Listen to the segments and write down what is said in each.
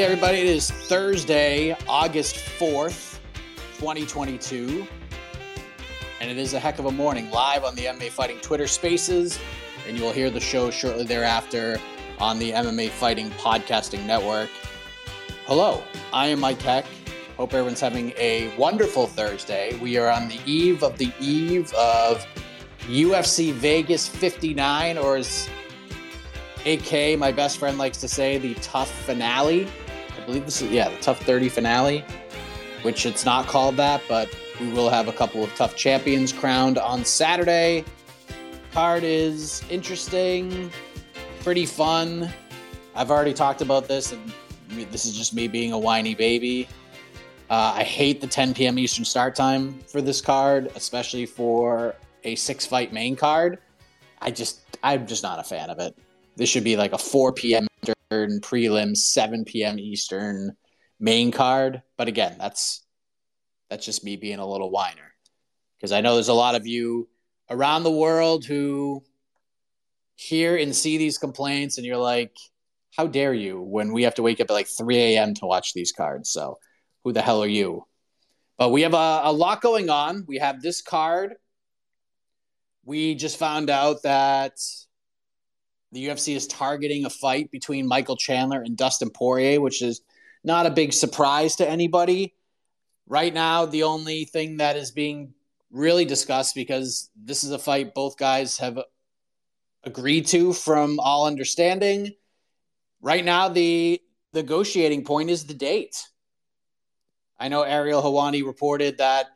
Everybody. It is Thursday, August 4th, 2022. And it is a heck of a morning live on the MMA Fighting Twitter Spaces. And you will hear the show shortly thereafter on the MMA Fighting Podcasting Network. Hello, I am Mike Heck. Hope everyone's having a wonderful Thursday. We are on the eve of the eve of UFC Vegas 59, or as AK, my best friend, likes to say, the TUF finale. I believe this is yeah the TUF 30 finale, which it's not called that, but we will have a couple of TUF champions crowned on Saturday. Card is interesting, pretty fun. I've already talked about this, and this is just me being a whiny baby. Uh, I hate the 10 p.m. Eastern start time for this card, especially for a six fight main card. I just, I'm just not a fan of it. This should be like a 4 p.m. Eastern prelims, 7 p.m. Eastern main card. But again, that's that's just me being a little whiner because I know there's a lot of you around the world who hear and see these complaints, and you're like, "How dare you?" When we have to wake up at like 3 a.m. to watch these cards. So, who the hell are you? But we have a, a lot going on. We have this card. We just found out that the UFC is targeting a fight between Michael Chandler and Dustin Poirier, which is not a big surprise to anybody. Right now, the only thing that is being really discussed because this is a fight both guys have agreed to from all understanding. Right now, the negotiating point is the date. I know Ariel Helwani reported that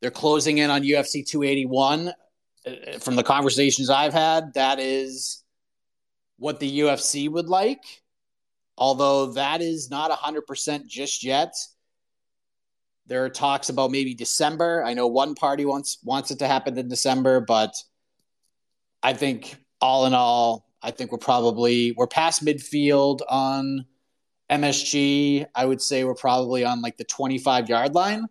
they're closing in on UFC 281. Uh, from the conversations I've had, that is what the UFC would like, although that is not 100% just yet. There are talks about maybe December. I know one party wants wants it to happen in December, but I think all in all, I think we're probably we're past midfield on MSG. I would say we're probably on like the 25 yard line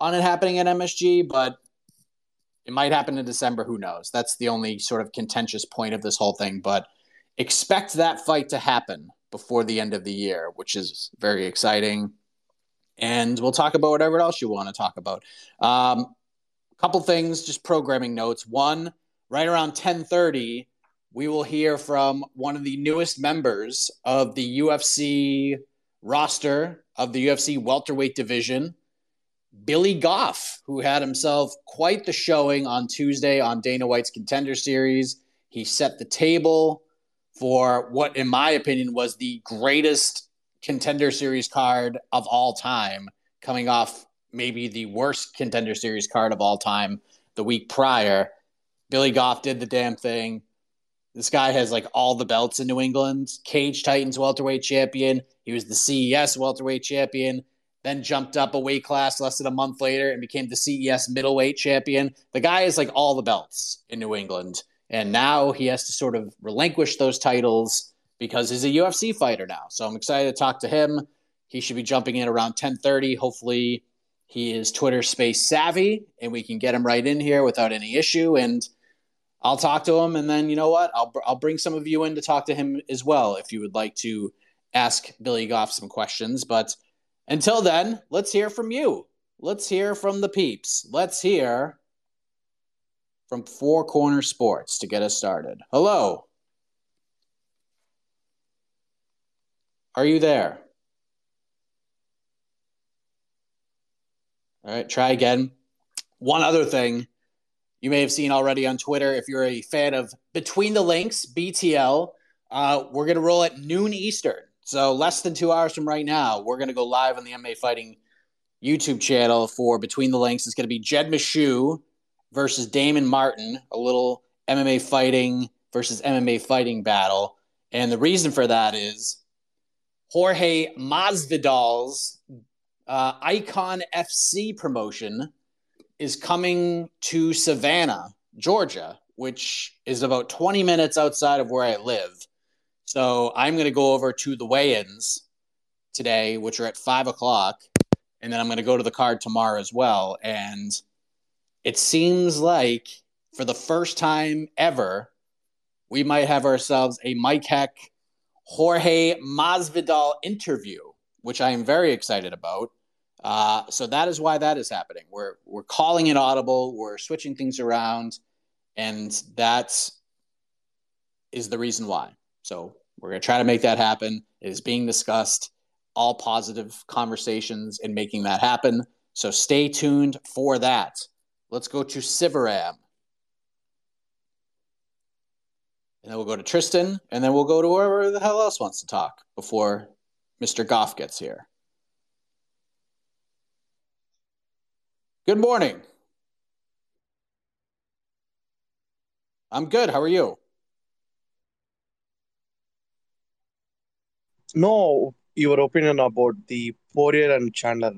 on it happening at MSG, but it might happen in December. Who knows? That's the only sort of contentious point of this whole thing. But expect that fight to happen before the end of the year, which is very exciting. And we'll talk about whatever else you want to talk about. Um, a couple things, just programming notes. One, right around 1030, we will hear from one of the newest members of the UFC roster of the UFC welterweight division. Billy Goff, who had himself quite the showing on Tuesday on Dana White's Contender Series. He set the table for what, in my opinion, was the greatest Contender Series card of all time, coming off maybe the worst Contender Series card of all time the week prior. Billy Goff did the damn thing. This guy has like all the belts in New England. Cage Titans welterweight champion. He was the CES welterweight champion then jumped up a weight class less than a month later and became the CES middleweight champion. The guy is like all the belts in New England. And now he has to sort of relinquish those titles because he's a UFC fighter now. So I'm excited to talk to him. He should be jumping in around 10:30. Hopefully, he is Twitter space savvy, and we can get him right in here without any issue. And I'll talk to him, and then you know what? I'll I'll bring some of you in to talk to him as well if you would like to ask Billy Goff some questions. But until then, let's hear from you. Let's hear from the peeps. Let's hear from Four Corner Sports to get us started. Hello. Are you there? All right, try again. One other thing you may have seen already on Twitter if you're a fan of Between the Links, BTL, uh, we're going to roll at noon Eastern. So less than two hours from right now, we're going to go live on the MMA Fighting YouTube channel for Between the Links. It's going to be Jed Meshew versus Damon Martin, a little MMA fighting versus MMA fighting battle. And the reason for that is Jorge Masvidal's uh, Icon FC promotion is coming to Savannah, Georgia, which is about 20 minutes outside of where I live. So I'm going to go over to the weigh ins today, which are at five o'clock. And then I'm going to go to the card tomorrow as well. And it seems like for the first time ever, we might have ourselves a Mike Heck Jorge Masvidal interview, which I am very excited about. Uh, so that is why that is happening. We're we're calling it audible. We're switching things around, and that is the reason why. So we're going to try to make that happen. It is being discussed. All positive conversations in making that happen. So stay tuned for that. Let's go to Sivaram. And then we'll go to Tristan, and then we'll go to whoever the hell else wants to talk before Mr. Goff gets here. Good morning. I'm good. How are you? Know your opinion about the Poirier and Chandler.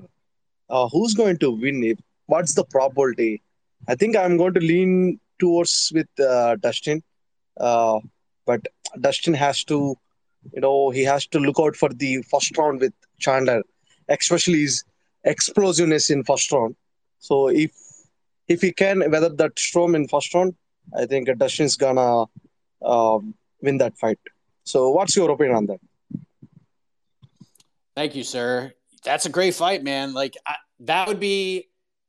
Uh, who's going to win it? What's the probability? I think I'm going to lean towards with uh, Dustin, uh, but Dustin has to, you know, he has to look out for the first round with Chandler, especially his explosiveness in first round. So if if he can weather that storm in first round, I think Dustin's gonna um, win that fight. So what's your opinion on that? Thank you, sir. That's a great fight, man. Like I, that would be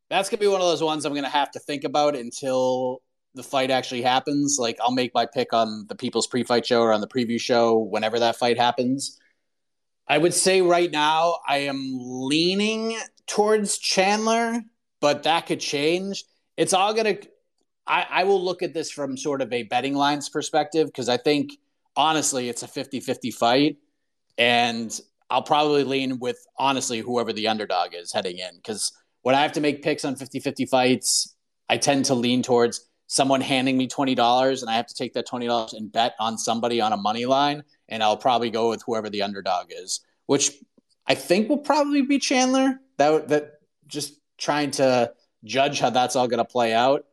that's gonna be one of those ones I'm gonna have to think about until the fight actually happens. Like I'll make my pick on the People's Pre-Fight Show or on the preview show whenever that fight happens. I would say right now I am leaning towards Chandler, but that could change. It's all gonna. I, I will look at this from sort of a betting lines perspective because I think honestly it's a 50-50 fight and I'll probably lean with honestly whoever the underdog is heading in because when I have to make picks on 50 50 fights, I tend to lean towards someone handing me $20 and I have to take that $20 and bet on somebody on a money line. And I'll probably go with whoever the underdog is, which I think will probably be Chandler. That, that just trying to judge how that's all going to play out.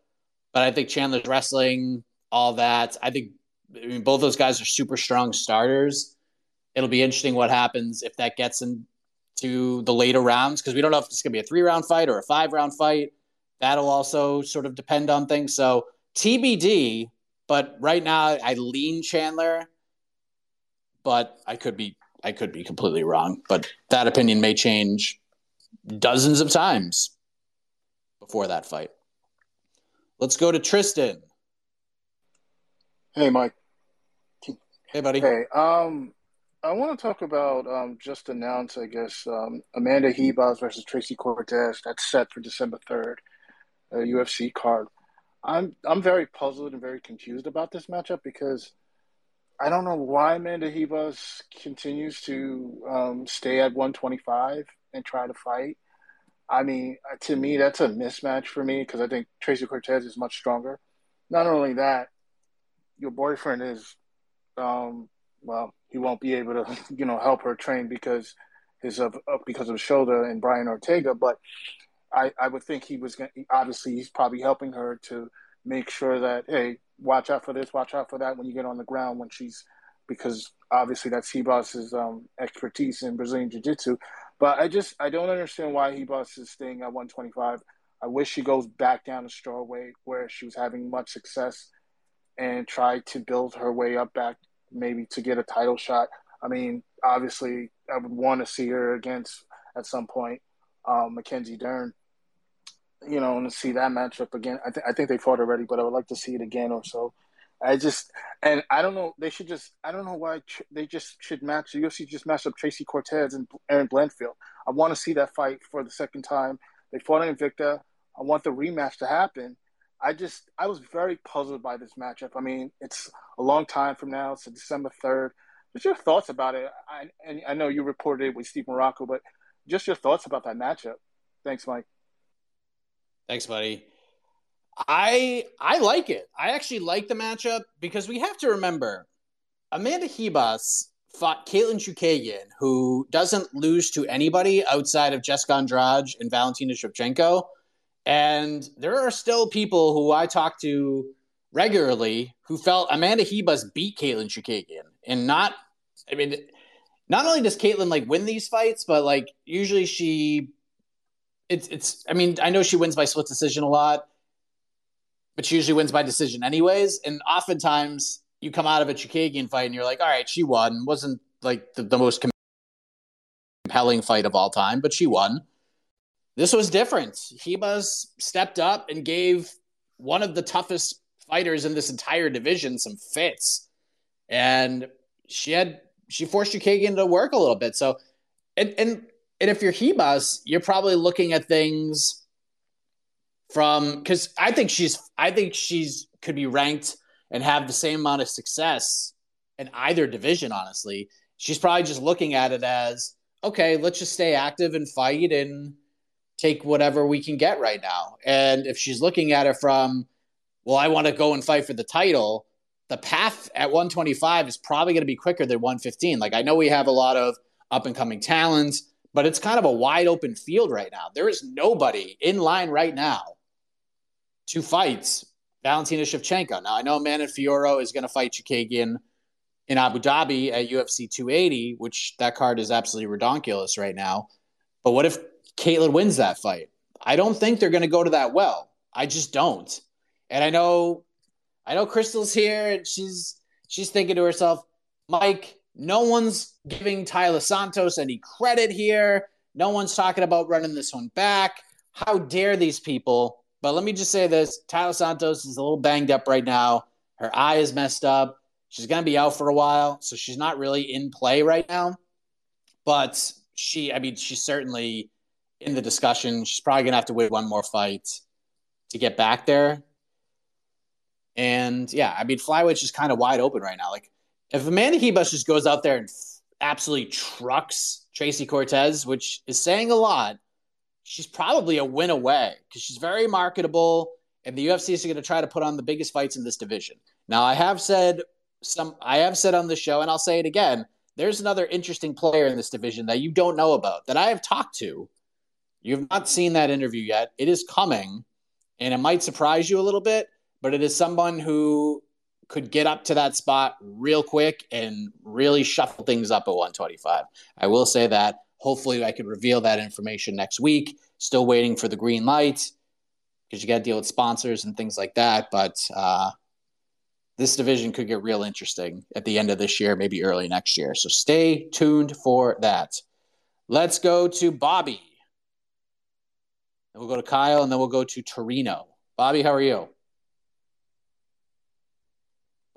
But I think Chandler's wrestling, all that. I think I mean, both those guys are super strong starters it'll be interesting what happens if that gets into the later rounds because we don't know if it's going to be a three round fight or a five round fight. That'll also sort of depend on things. So TBD, but right now I lean Chandler, but I could be I could be completely wrong. But that opinion may change dozens of times before that fight. Let's go to Tristan. Hey, Mike. Hey, buddy. Hey, um, I want to talk about um, just announced, I guess, um, Amanda Ribas versus Tracy Cortez. That's set for December third, a UFC card. I'm I'm very puzzled and very confused about this matchup because I don't know why Amanda Ribas continues to um, stay at 125 and try to fight. I mean, uh, to me, that's a mismatch for me because I think Tracy Cortez is much stronger. Not only that, your boyfriend is, um, well, he won't be able to, you know, help her train because his of because of shoulder and Brian Ortega. But I, I would think he was. To, obviously, he's probably helping her to make sure that hey, watch out for this, watch out for that when you get on the ground when she's because obviously that's Ribas's um, expertise in Brazilian Jiu Jitsu. But I just I don't understand why Ribas is staying at 125. I wish she goes back down to strawweight where she was having much success and try to build her way up back maybe to get a title shot. I mean, obviously, I would want to see her against at some point um, Mackenzie Dern. You know, and see that matchup again. I, th- I think they fought already, but I would like to see it again or so. I just and I don't know. They should just. I don't know why they just should match. The UFC just match up Tracy Cortez and Erin Blanchfield. I want to see that fight for the second time. They fought in Invicta. I want the rematch to happen. I just I was very puzzled by this matchup. I mean, it's a long time from now. It's December third. What's your thoughts about it? I and I know you reported it with Steve Marrocco, but just your thoughts about that matchup. Thanks, Mike. Thanks, buddy. I I like it. I actually like the matchup because we have to remember Amanda Ribas fought Katlyn Chookagian, who doesn't lose to anybody outside of Jessica Andrade and Valentina Shevchenko. And there are still people who I talk to regularly who felt Amanda Ribas beat Katlyn Chookagian. And not, I mean, not only does Katlyn like win these fights, but like usually she, it's, it's, I mean, I know she wins by split decision a lot, but she usually wins by decision anyways. And oftentimes you come out of a Chookagian fight and you're like, all right, she won. Wasn't like the, the most compelling fight of all time, but she won. This was different. Ribas stepped up and gave one of the toughest fighters in this entire division some fits. And she had she forced Chookagian to work a little bit. So and and and if you're Ribas, you're probably looking at things from because I think she's I think she's could be ranked and have the same amount of success in either division, honestly. She's probably just looking at it as okay, let's just stay active and fight and take whatever we can get right now. And if she's looking at it from, well, I want to go and fight for the title, the path at 125 is probably going to be quicker than 115. Like I know we have a lot of up and coming talents, but it's kind of a wide open field right now. There is nobody in line right now to fight Valentina Shevchenko. Now I know Manon Fiorot is going to fight Chookagian in Abu Dhabi at UFC 280, which that card is absolutely redonkulous right now. But what if Katlyn wins that fight. I don't think they're going to go to that well. I just don't. And I know, I know Crystal's here and she's she's thinking to herself, Mike, no one's giving Taila Santos any credit here. No one's talking about running this one back. How dare these people? But let me just say this: Taila Santos is a little banged up right now. Her eye is messed up. She's going to be out for a while, so she's not really in play right now. But she, I mean, she certainly in the discussion. She's probably gonna have to wait one more fight to get back there. And yeah, I mean, flyweight is kind of wide open right now. Like, if Amanda Ribas just goes out there and absolutely trucks Tracy Cortez, which is saying a lot, she's probably a win away because she's very marketable, and the UFC is going to try to put on the biggest fights in this division. Now, I have said some, I have said on the show, and I'll say it again. There's another interesting player in this division that you don't know about that I have talked to You've not seen that interview yet. It is coming, and it might surprise you a little bit, but it is someone who could get up to that spot real quick and really shuffle things up at 125. I will say that. Hopefully, I could reveal that information next week. Still waiting for the green light because you got to deal with sponsors and things like that. But uh, this division could get real interesting at the end of this year, maybe early next year. So stay tuned for that. Let's go to Bobby. Then we'll go to Kyle, and then we'll go to Torino. Bobby, how are you?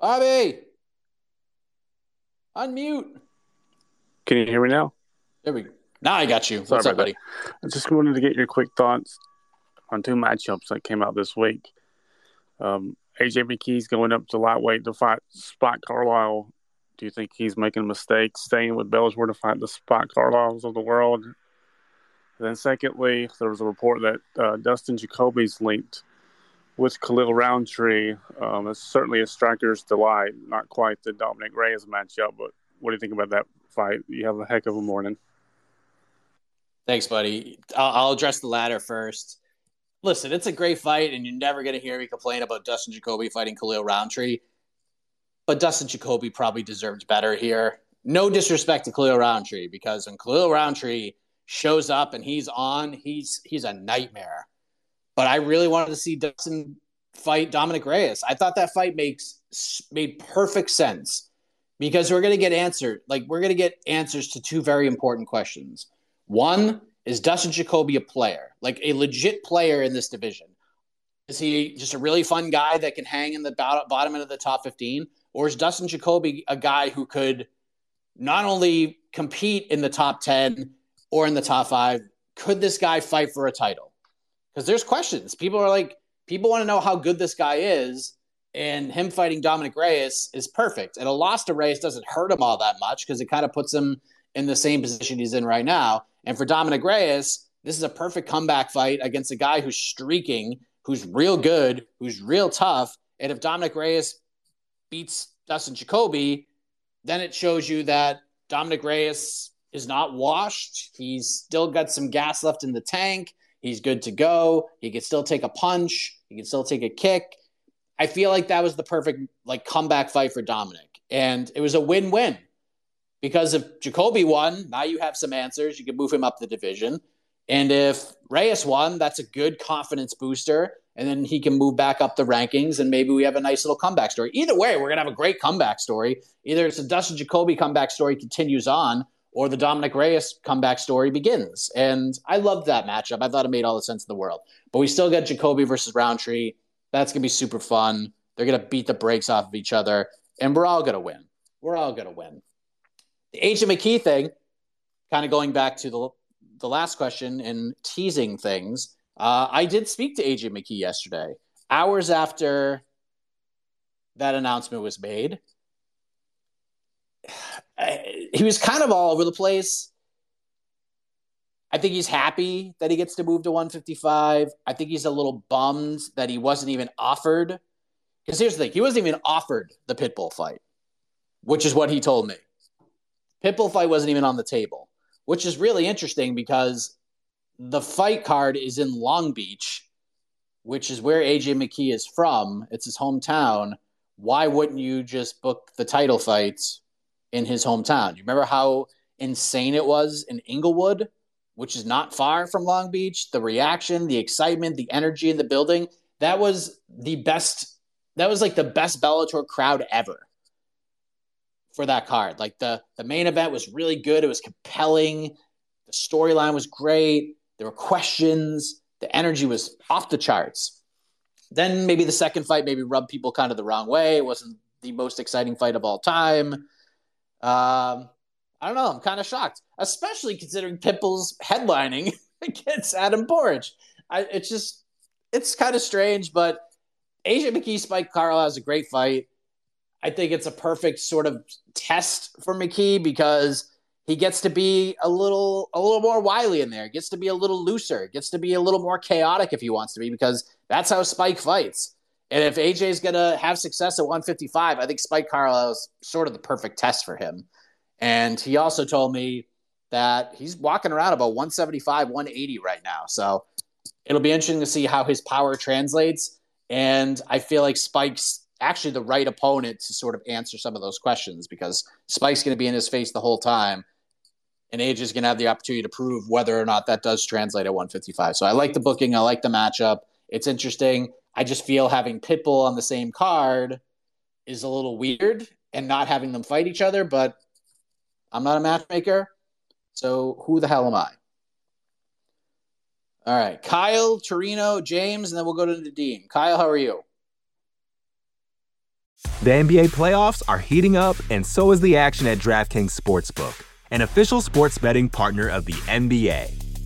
Bobby, unmute. Can you hear me now? There we go. Now I got you. Sorry What's up, buddy? That. I just wanted to get your quick thoughts on two matchups that came out this week. Um, AJ McKee's going up to lightweight to fight Spike Carlyle. Do you think he's making a mistake staying with Bellator to fight the Spike Carlyles of the world? Then, secondly, there was a report that uh, Dustin Jacoby's linked with Khalil Rountree. Um, it's certainly a striker's delight. Not quite the Dominick Reyes matchup, but what do you think about that fight? You have a heck of a morning. Thanks, buddy. I'll, I'll address the latter first. Listen, it's a great fight, and you're never going to hear me complain about Dustin Jacoby fighting Khalil Rountree. But Dustin Jacoby probably deserved better here. No disrespect to Khalil Rountree, because when Khalil Rountree – shows up and he's on, he's he's a nightmare. But I really wanted to see Dustin fight Dominick Reyes. I thought that fight makes made perfect sense because we're going to get answered. Like we're going to get answers to two very important questions. One is Dustin Jacoby a player, like a legit player in this division? Is he just a really fun guy that can hang in the bottom end of the top 15? Or is Dustin Jacoby a guy who could not only compete in the top 10 or in the top five, could this guy fight for a title? Because there's questions. People are like, people want to know how good this guy is. And him fighting Dominick Reyes is perfect. And a loss to Reyes doesn't hurt him all that much because it kind of puts him in the same position he's in right now. And for Dominick Reyes, this is a perfect comeback fight against a guy who's streaking, who's real good, who's real tough. And if Dominick Reyes beats Dustin Jacoby, then it shows you that Dominick Reyes is not washed. He's still got some gas left in the tank. He's good to go. He can still take a punch. He can still take a kick. I feel like that was the perfect like comeback fight for Dominick, And it was a win-win. Because if Jacoby won, now you have some answers. You can move him up the division. And if Reyes won, that's a good confidence booster. And then he can move back up the rankings and maybe we have a nice little comeback story. Either way, we're to have a great comeback story. Either it's a Dustin Jacoby comeback story continues on or the Dominick Reyes comeback story begins. And I loved that matchup. I thought it made all the sense in the world. But we still got Jacoby versus Rountree. That's going to be super fun. They're going to beat the brakes off of each other. And we're all going to win. We're all going to win. The AJ McKee thing, kind of going back to the, the last question and teasing things, uh, I did speak to AJ McKee yesterday, hours after that announcement was made. He was kind of all over the place. I think he's happy that he gets to move to 155. I think he's a little bummed that he wasn't even offered. Because here's the thing he wasn't even offered the Pitbull fight, which is what he told me. Pitbull fight wasn't even on the table, which is really interesting because the fight card is in Long Beach, which is where AJ McKee is from. It's his hometown. Why wouldn't you just book the title fights in his hometown? You remember how insane it was in Inglewood, which is not far from Long Beach? The reaction, the excitement, the energy in the building. That was the best. That was like the best Bellator crowd ever for that card. Like the the main event was really good. It was compelling. The storyline was great. There were questions. The energy was off the charts. Then maybe the second fight maybe rubbed people kind of the wrong way. It wasn't the most exciting fight of all time. Um, I don't know. I'm kind of shocked, especially considering Pitbull's headlining against Adam Borics. I, it's just, it's kind of strange, but AJ McKee Spike Carlyle's a great fight. I think it's a perfect sort of test for McKee because he gets to be a little a little more wily in there. Gets to be a little looser. Gets to be a little more chaotic if he wants to be because that's how Spike fights. And if AJ's gonna have success at 155, I think Spike Carlyle is sort of the perfect test for him. And he also told me that he's walking around about 175, 180 right now. So it'll be interesting to see how his power translates. And I feel like Spike's actually the right opponent to sort of answer some of those questions because Spike's going to be in his face the whole time. And AJ is going to have the opportunity to prove whether or not that does translate at 155. So I like the booking. I like the matchup. It's interesting. I just feel having Pitbull on the same card is a little weird and not having them fight each other, but I'm not a matchmaker. So who the hell am I? All right. Kyle, Torino, James, and then we'll go to Nadim. Kyle, how are you? The NBA playoffs are heating up, and so is the action at DraftKings Sportsbook, an official sports betting partner of the NBA.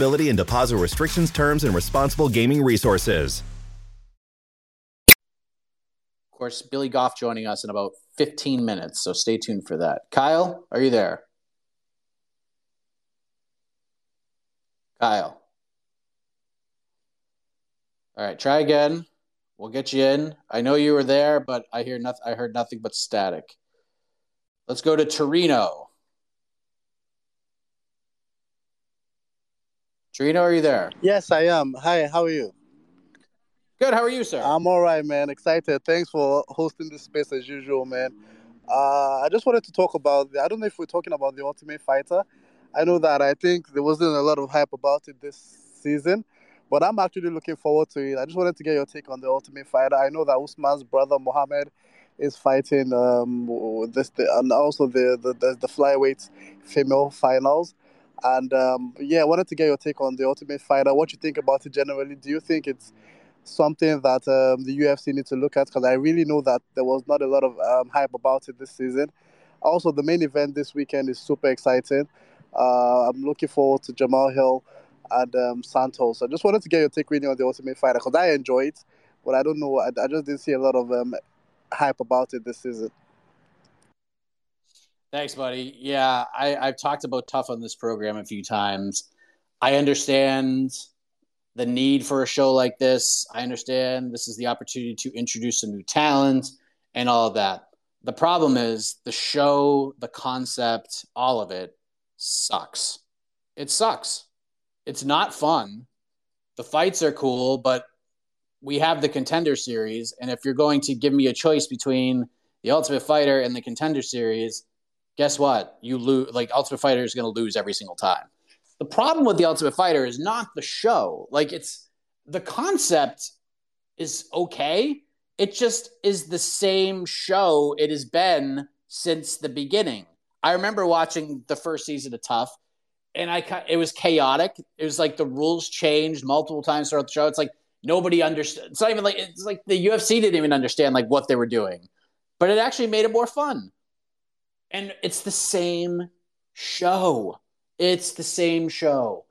and deposit restrictions, terms, and responsible gaming resources. Of course, Billy Goff joining us in about 15 minutes, so stay tuned for that. Kyle, are you there? Kyle. All right, try again. We'll get you in. I know you were there, but I hear nothing. I heard nothing but static. Let's go to Torino. Torino, are you there? Yes, I am. Hi, how are you? Good. How are you, sir? I'm all right, man. Excited. Thanks for hosting this space as usual, man. Uh, I just wanted to talk about. I don't know if we're talking about the Ultimate Fighter. I know that I think there wasn't a lot of hype about it this season, but I'm actually looking forward to it. I just wanted to get your take on the Ultimate Fighter. I know that Usman's brother Mohammed is fighting um, this, the, and also the, the the the flyweight female finals. And um, yeah, I wanted to get your take on the Ultimate Fighter. What you think about it generally? Do you think it's something that um, the UFC needs to look at? Because I really know that there was not a lot of um, hype about it this season. Also, the main event this weekend is super exciting. Uh, I'm looking forward to Jamahal Hill and um, Santos. I just wanted to get your take really on the Ultimate Fighter because I enjoy it, but I don't know. I, I just didn't see a lot of um, hype about it this season. Thanks, buddy. Yeah, I, I've talked about TUF on this program a few times. I understand the need for a show like this. I understand this is the opportunity to introduce some new talent and all of that. The problem is the show, the concept, all of it sucks. It sucks. It's not fun. The fights are cool, but we have the contender series. And if you're going to give me a choice between the Ultimate Fighter and the contender series, guess what? You lose. Like Ultimate Fighter is going to lose every single time. The problem with the Ultimate Fighter is not the show. Like it's the concept is okay. It just is the same show it has been since the beginning. I remember watching the first season of TUF, and I it was chaotic. It was like the rules changed multiple times throughout the show. It's like nobody understood. It's not even like it's like the UFC didn't even understand like what they were doing, but it actually made it more fun. And it's the same show. It's the same show.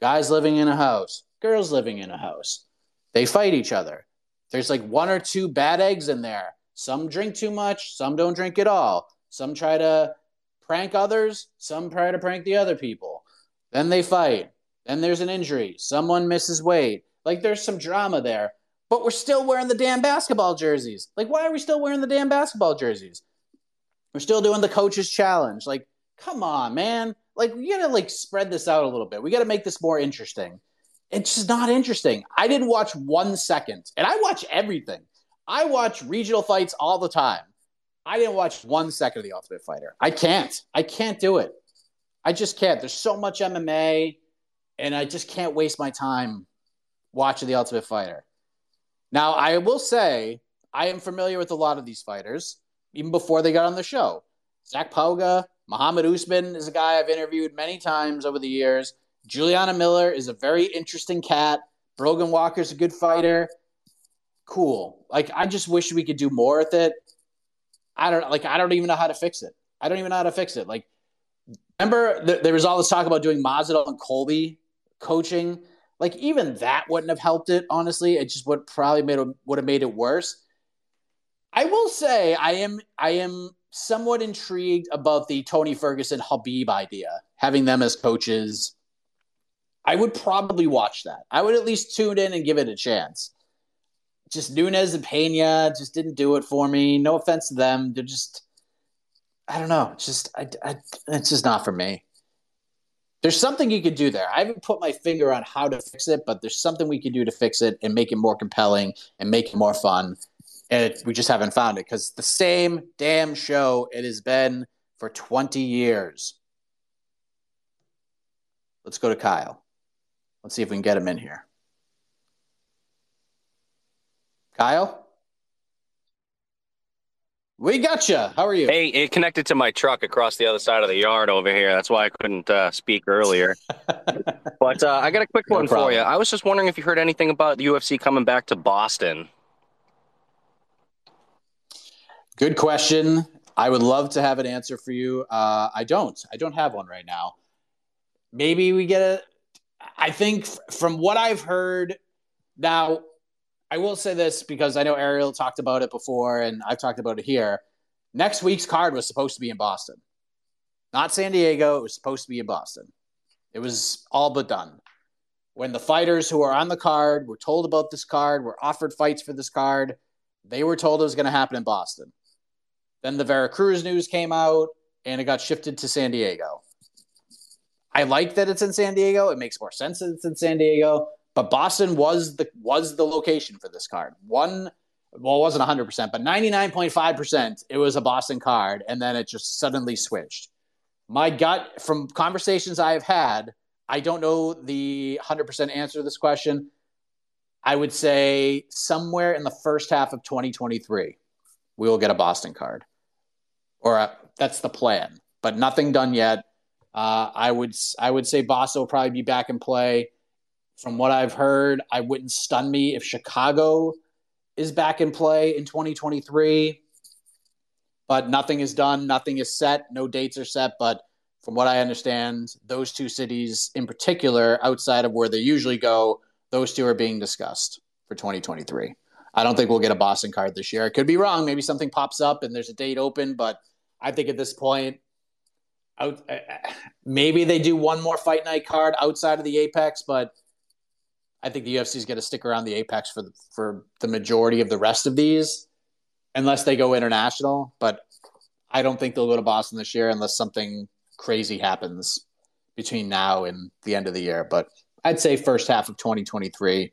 Guys living in a house, girls living in a house. They fight each other. There's like one or two bad eggs in there. Some drink too much, some don't drink at all. Some try to prank others, some try to prank the other people. Then they fight. Then there's an injury. Someone misses weight. Like there's some drama there. But we're still wearing the damn basketball jerseys. Like, why are we still wearing the damn basketball jerseys? We're still doing the coaches challenge. Like, come on, man. Like, we gotta like spread this out a little bit. We gotta make this more interesting. It's just not interesting. I didn't watch one second, and I watch everything. I watch regional fights all the time. I didn't watch one second of the Ultimate Fighter. I can't. I can't do it. I just can't. There's so much MMA, and I just can't waste my time watching the Ultimate Fighter. Now, I will say I am familiar with a lot of these fighters, even before they got on the show. Zach Pauga, Muhammad Usman is a guy I've interviewed many times over the years. Juliana Miller is a very interesting cat. Brogan Walker's a good fighter. Cool. Like I just wish we could do more with it. I don't like. I don't even know how to fix it. I don't even know how to fix it. Like, remember th- there was all this talk about doing Masvidal and Colby coaching. Like, even that wouldn't have helped it. Honestly, it just would probably made would have made it worse. I will say I am I am somewhat intrigued about the Tony Ferguson Khabib idea, having them as coaches. I would probably watch that. I would at least tune in and give it a chance just Nunes and Pena just didn't do it for me. No offense to them, they're just I don't know. Just I, I, it's just not for me. There's something you could do there. I haven't put my finger on how to fix it, but there's something we can do to fix it and make it more compelling and make it more fun. And it, we just haven't found it because the same damn show it has been for 20 years. Let's go to Kyle. Let's see if we can get him in here. Kyle? We got you. How are you? Hey, it connected to my truck across the other side of the yard over here. That's why I couldn't uh, speak earlier. but uh, I got a quick No one problem. for you. I was just wondering if you heard anything about the UFC coming back to Boston. Good question. I would love to have an answer for you. Uh, I don't. I don't have one right now. Maybe we get a. I think from what I've heard, now I will say this because I know Ariel talked about it before and I've talked about it here. Next week's card was supposed to be in Boston, not San Diego. It was supposed to be in Boston. It was all but done. When the fighters who are on the card were told about this card, were offered fights for this card, they were told it was going to happen in Boston. Then the Veracruz news came out and it got shifted to San Diego. I like that it's in San Diego. It makes more sense that it's in San Diego. But Boston was the was the location for this card. One well, it wasn't 100%, but 99.5% it was a Boston card and then it just suddenly switched. My gut from conversations I have had, I don't know the 100% answer to this question. I would say somewhere in the first half of 2023 we will get a Boston card. Or uh that's the plan, but nothing done yet. Uh, I would I would say Boston will probably be back in play. From what I've heard, I wouldn't stun me if Chicago is back in play in 2023. But nothing is done, nothing is set, no dates are set. But from what I understand, those two cities in particular, outside of where they usually go, those two are being discussed for 2023. I don't think we'll get a Boston card this year. I could be wrong. Maybe something pops up and there's a date open, but I think at this point, out, uh, maybe they do one more fight night card outside of the Apex, but I think the UFC is going to stick around the Apex for the, for the majority of the rest of these, unless they go international. But I don't think they'll go to Boston this year unless something crazy happens between now and the end of the year. But I'd say first half of 2023,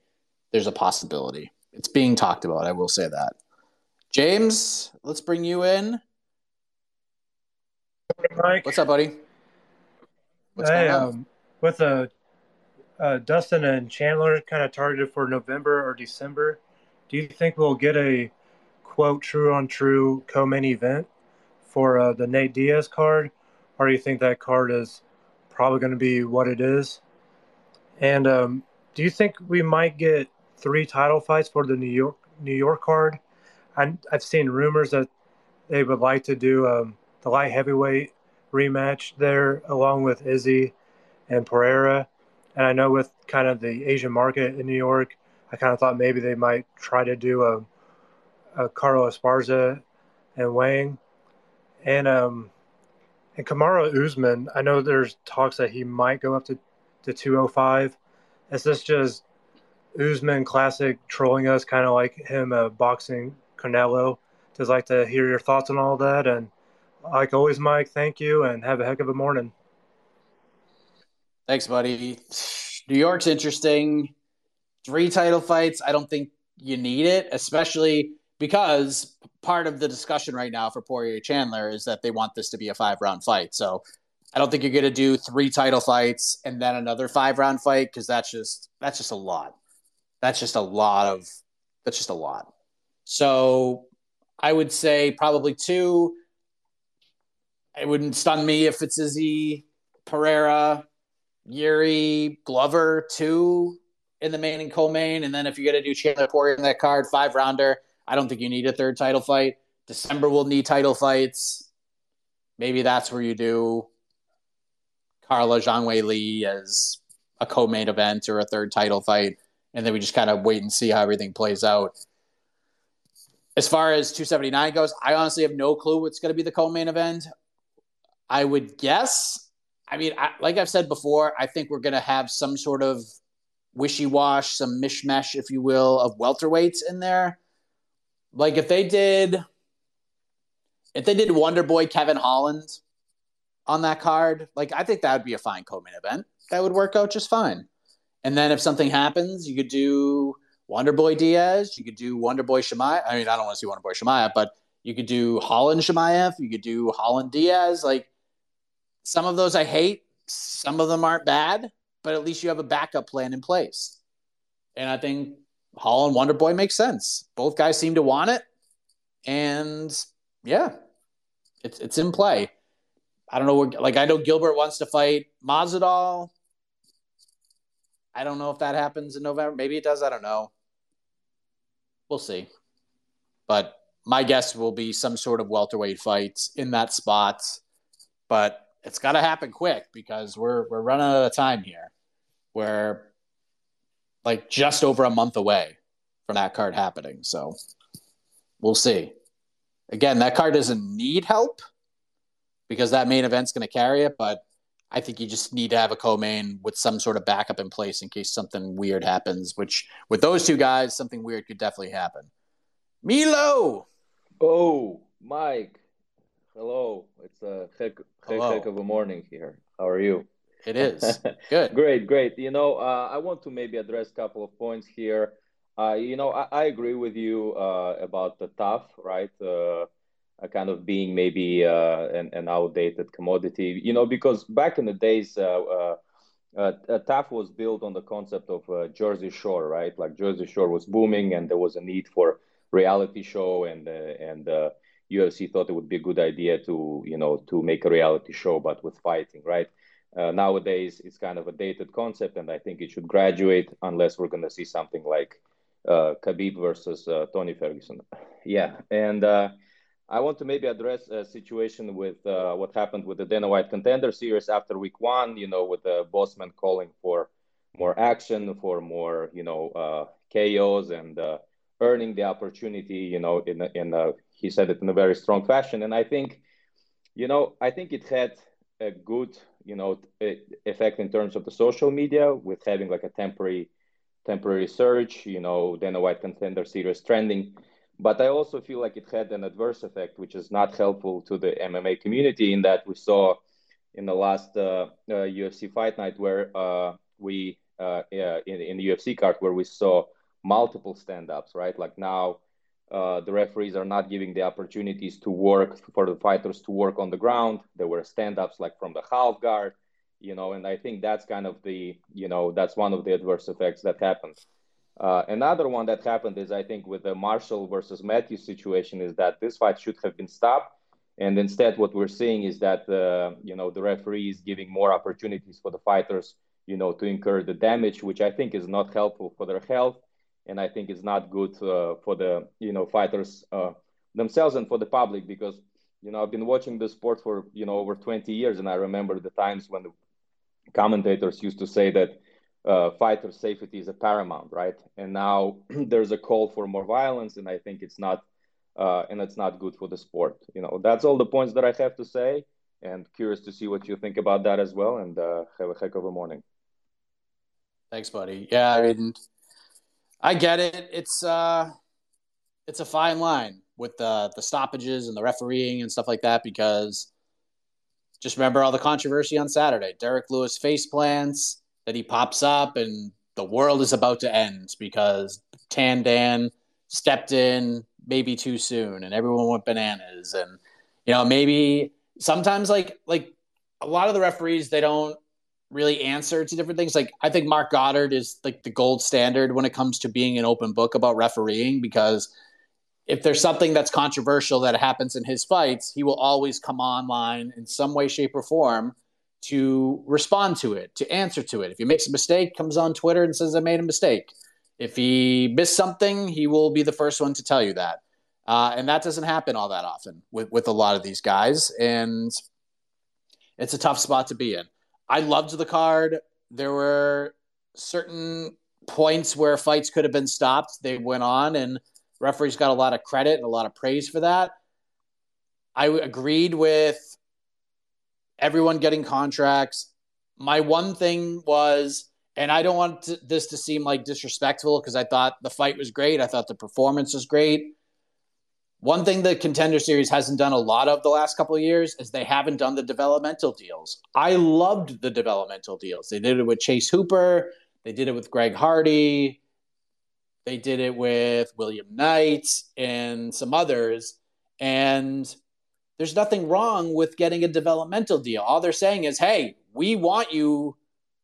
there's a possibility. It's being talked about. I will say that. James, let's bring you in. Mike. What's up, buddy? What's hey, going on? um, with uh, uh, Dustin and Chandler kind of targeted for November or December, do you think we'll get a quote true on true co-main event for uh, the Nate Diaz card, or do you think that card is probably going to be what it is? And um, do you think we might get three title fights for the New York New York card? I, I've seen rumors that they would like to do um, the light heavyweight rematch there along with Izzy and Pereira. And I know with kind of the Asian market in New York, I kind of thought maybe they might try to do a, a Carla Esparza and Wang. And um and Kamaru Usman, I know there's talks that he might go up to, to 205. Is this just Usman classic trolling us, kind of like him uh, boxing Canelo? Just like to hear your thoughts on all that. And like always, Mike, thank you and have a heck of a morning. Thanks, buddy. New York's interesting. Three title fights. I don't think you need it, especially because part of the discussion right now for Poirier Chandler is that they want this to be a five round fight. So I don't think you're going to do three title fights and then another five round fight because that's just that's just a lot. That's just a lot of that's just a lot. So I would say probably two. It wouldn't stun me if it's Izzy, Pereira, Jiri, Glover, two in the main and co-main, and then if you're gonna do Chandler Poirier in that card, five rounder. I don't think you need a third title fight. December will need title fights. Maybe that's where you do Carla Zhang Wei Li as a co-main event or a third title fight, and then we just kind of wait and see how everything plays out. As far as 279 goes, I honestly have no clue what's going to be the co-main event. I would guess. I mean, I, like I've said before, I think we're going to have some sort of wishy-wash, some mishmash, if you will, of welterweights in there. Like if they did, if they did Wonder Boy Kevin Holland on that card, like I think that would be a fine co-main event. That would work out just fine. And then if something happens, you could do Wonder Boy Diaz. You could do Wonder Boy Chimaev. I mean, I don't want to see Wonder Boy Chimaev, but you could do Holland Chimaev. You could do Holland Diaz. Like some of those I hate. Some of them aren't bad. but at least you have a backup plan in place. And I think Holland Wonder Boy makes sense. Both guys seem to want it. And yeah, it's it's in play. I don't know. Like I know Gilbert wants to fight Masvidal. I don't know if that happens in November. Maybe it does. I don't know. We'll see. But my guess will be some sort of welterweight fights in that spot. But it's got to happen quick because we're we're running out of time here. We're like just over a month away from that card happening. So we'll see. Again, that card doesn't need help because that main event's going to carry it, but I think you just need to have a co-main with some sort of backup in place in case something weird happens. Which with those two guys, something weird could definitely happen. Milo. Oh, Mike. Hello. It's a heck, heck, heck of a morning here. How are you? It is good. great, great. You know, uh, I want to maybe address a couple of points here. Uh, you know, I, I agree with you uh, about the TUF, right? Uh, a kind of being maybe uh, an, an outdated commodity, you know, because back in the days, uh, uh, TUF was built on the concept of uh, Jersey Shore, right? Like Jersey Shore was booming, and there was a need for reality show, and uh, and uh, UFC thought it would be a good idea to you know to make a reality show, but with fighting, right? Uh, nowadays, it's kind of a dated concept, and I think it should graduate unless we're going to see something like uh, Khabib versus uh, Tony Ferguson. Yeah, and uh, I want to maybe address a situation with uh, what happened with the Dana White Contender Series after Week One. You know, with the Bossman calling for more action, for more you know KOs, and uh, earning the opportunity. You know, in a, in a, he said it in a very strong fashion, and I think, you know, I think it had a good you know effect in terms of the social media with having like a temporary temporary surge. You know, Dana White Contender Series trending. But I also feel like it had an adverse effect, which is not helpful to the MMA community. In that we saw in the last uh, uh, UFC fight night where uh, we uh, in, in the UFC card where we saw multiple stand-ups, right? Like now, uh, the referees are not giving the opportunities to work for the fighters to work on the ground. There were stand-ups like from the half guard, you know, and I think that's kind of the you know that's one of the adverse effects that happened. Uh, another one that happened is I think with the Marshall versus Matthews situation is that this fight should have been stopped, and instead what we're seeing is that uh, you know the referee is giving more opportunities for the fighters you know to incur the damage, which I think is not helpful for their health, and I think it's not good uh, for the you know fighters uh, themselves and for the public because you know I've been watching the sport for you know over 20 years, and I remember the times when the commentators used to say that uh, fighter safety is a paramount, right? And now there's a call for more violence, and I think it's not, uh, and it's not good for the sport. You know, that's all the points that I have to say, and curious to see what you think about that as well. And uh, have a heck of a morning. Thanks, buddy. Yeah, I mean, I get it. It's uh, it's a fine line with the the stoppages and the refereeing and stuff like that because just remember all the controversy on Saturday. Derrick Lewis face plants that he pops up and the world is about to end because Tandan stepped in maybe too soon and everyone went bananas and you know maybe sometimes like like a lot of the referees they don't really answer to different things like I think Marc Goddard is like the gold standard when it comes to being an open book about refereeing because if there's something that's controversial that happens in his fights he will always come online in some way shape or form to respond to it, to answer to it. If he makes a mistake, comes on Twitter and says I made a mistake. If he missed something, he will be the first one to tell you that. Uh, and that doesn't happen all that often with, with a lot of these guys. And it's a tough spot to be in. I loved the card. There were certain points where fights could have been stopped. They went on, and referees got a lot of credit and a lot of praise for that. I agreed with everyone getting contracts. My one thing was, and I don't want to, this to seem like disrespectful because I thought the fight was great. I thought the performance was great. One thing the contender series hasn't done a lot of the last couple of years is they haven't done the developmental deals. I loved the developmental deals. They did it with Chase Hooper, they did it with Greg Hardy, they did it with William Knight and some others. And there's nothing wrong with getting a developmental deal. All they're saying is, hey, we want you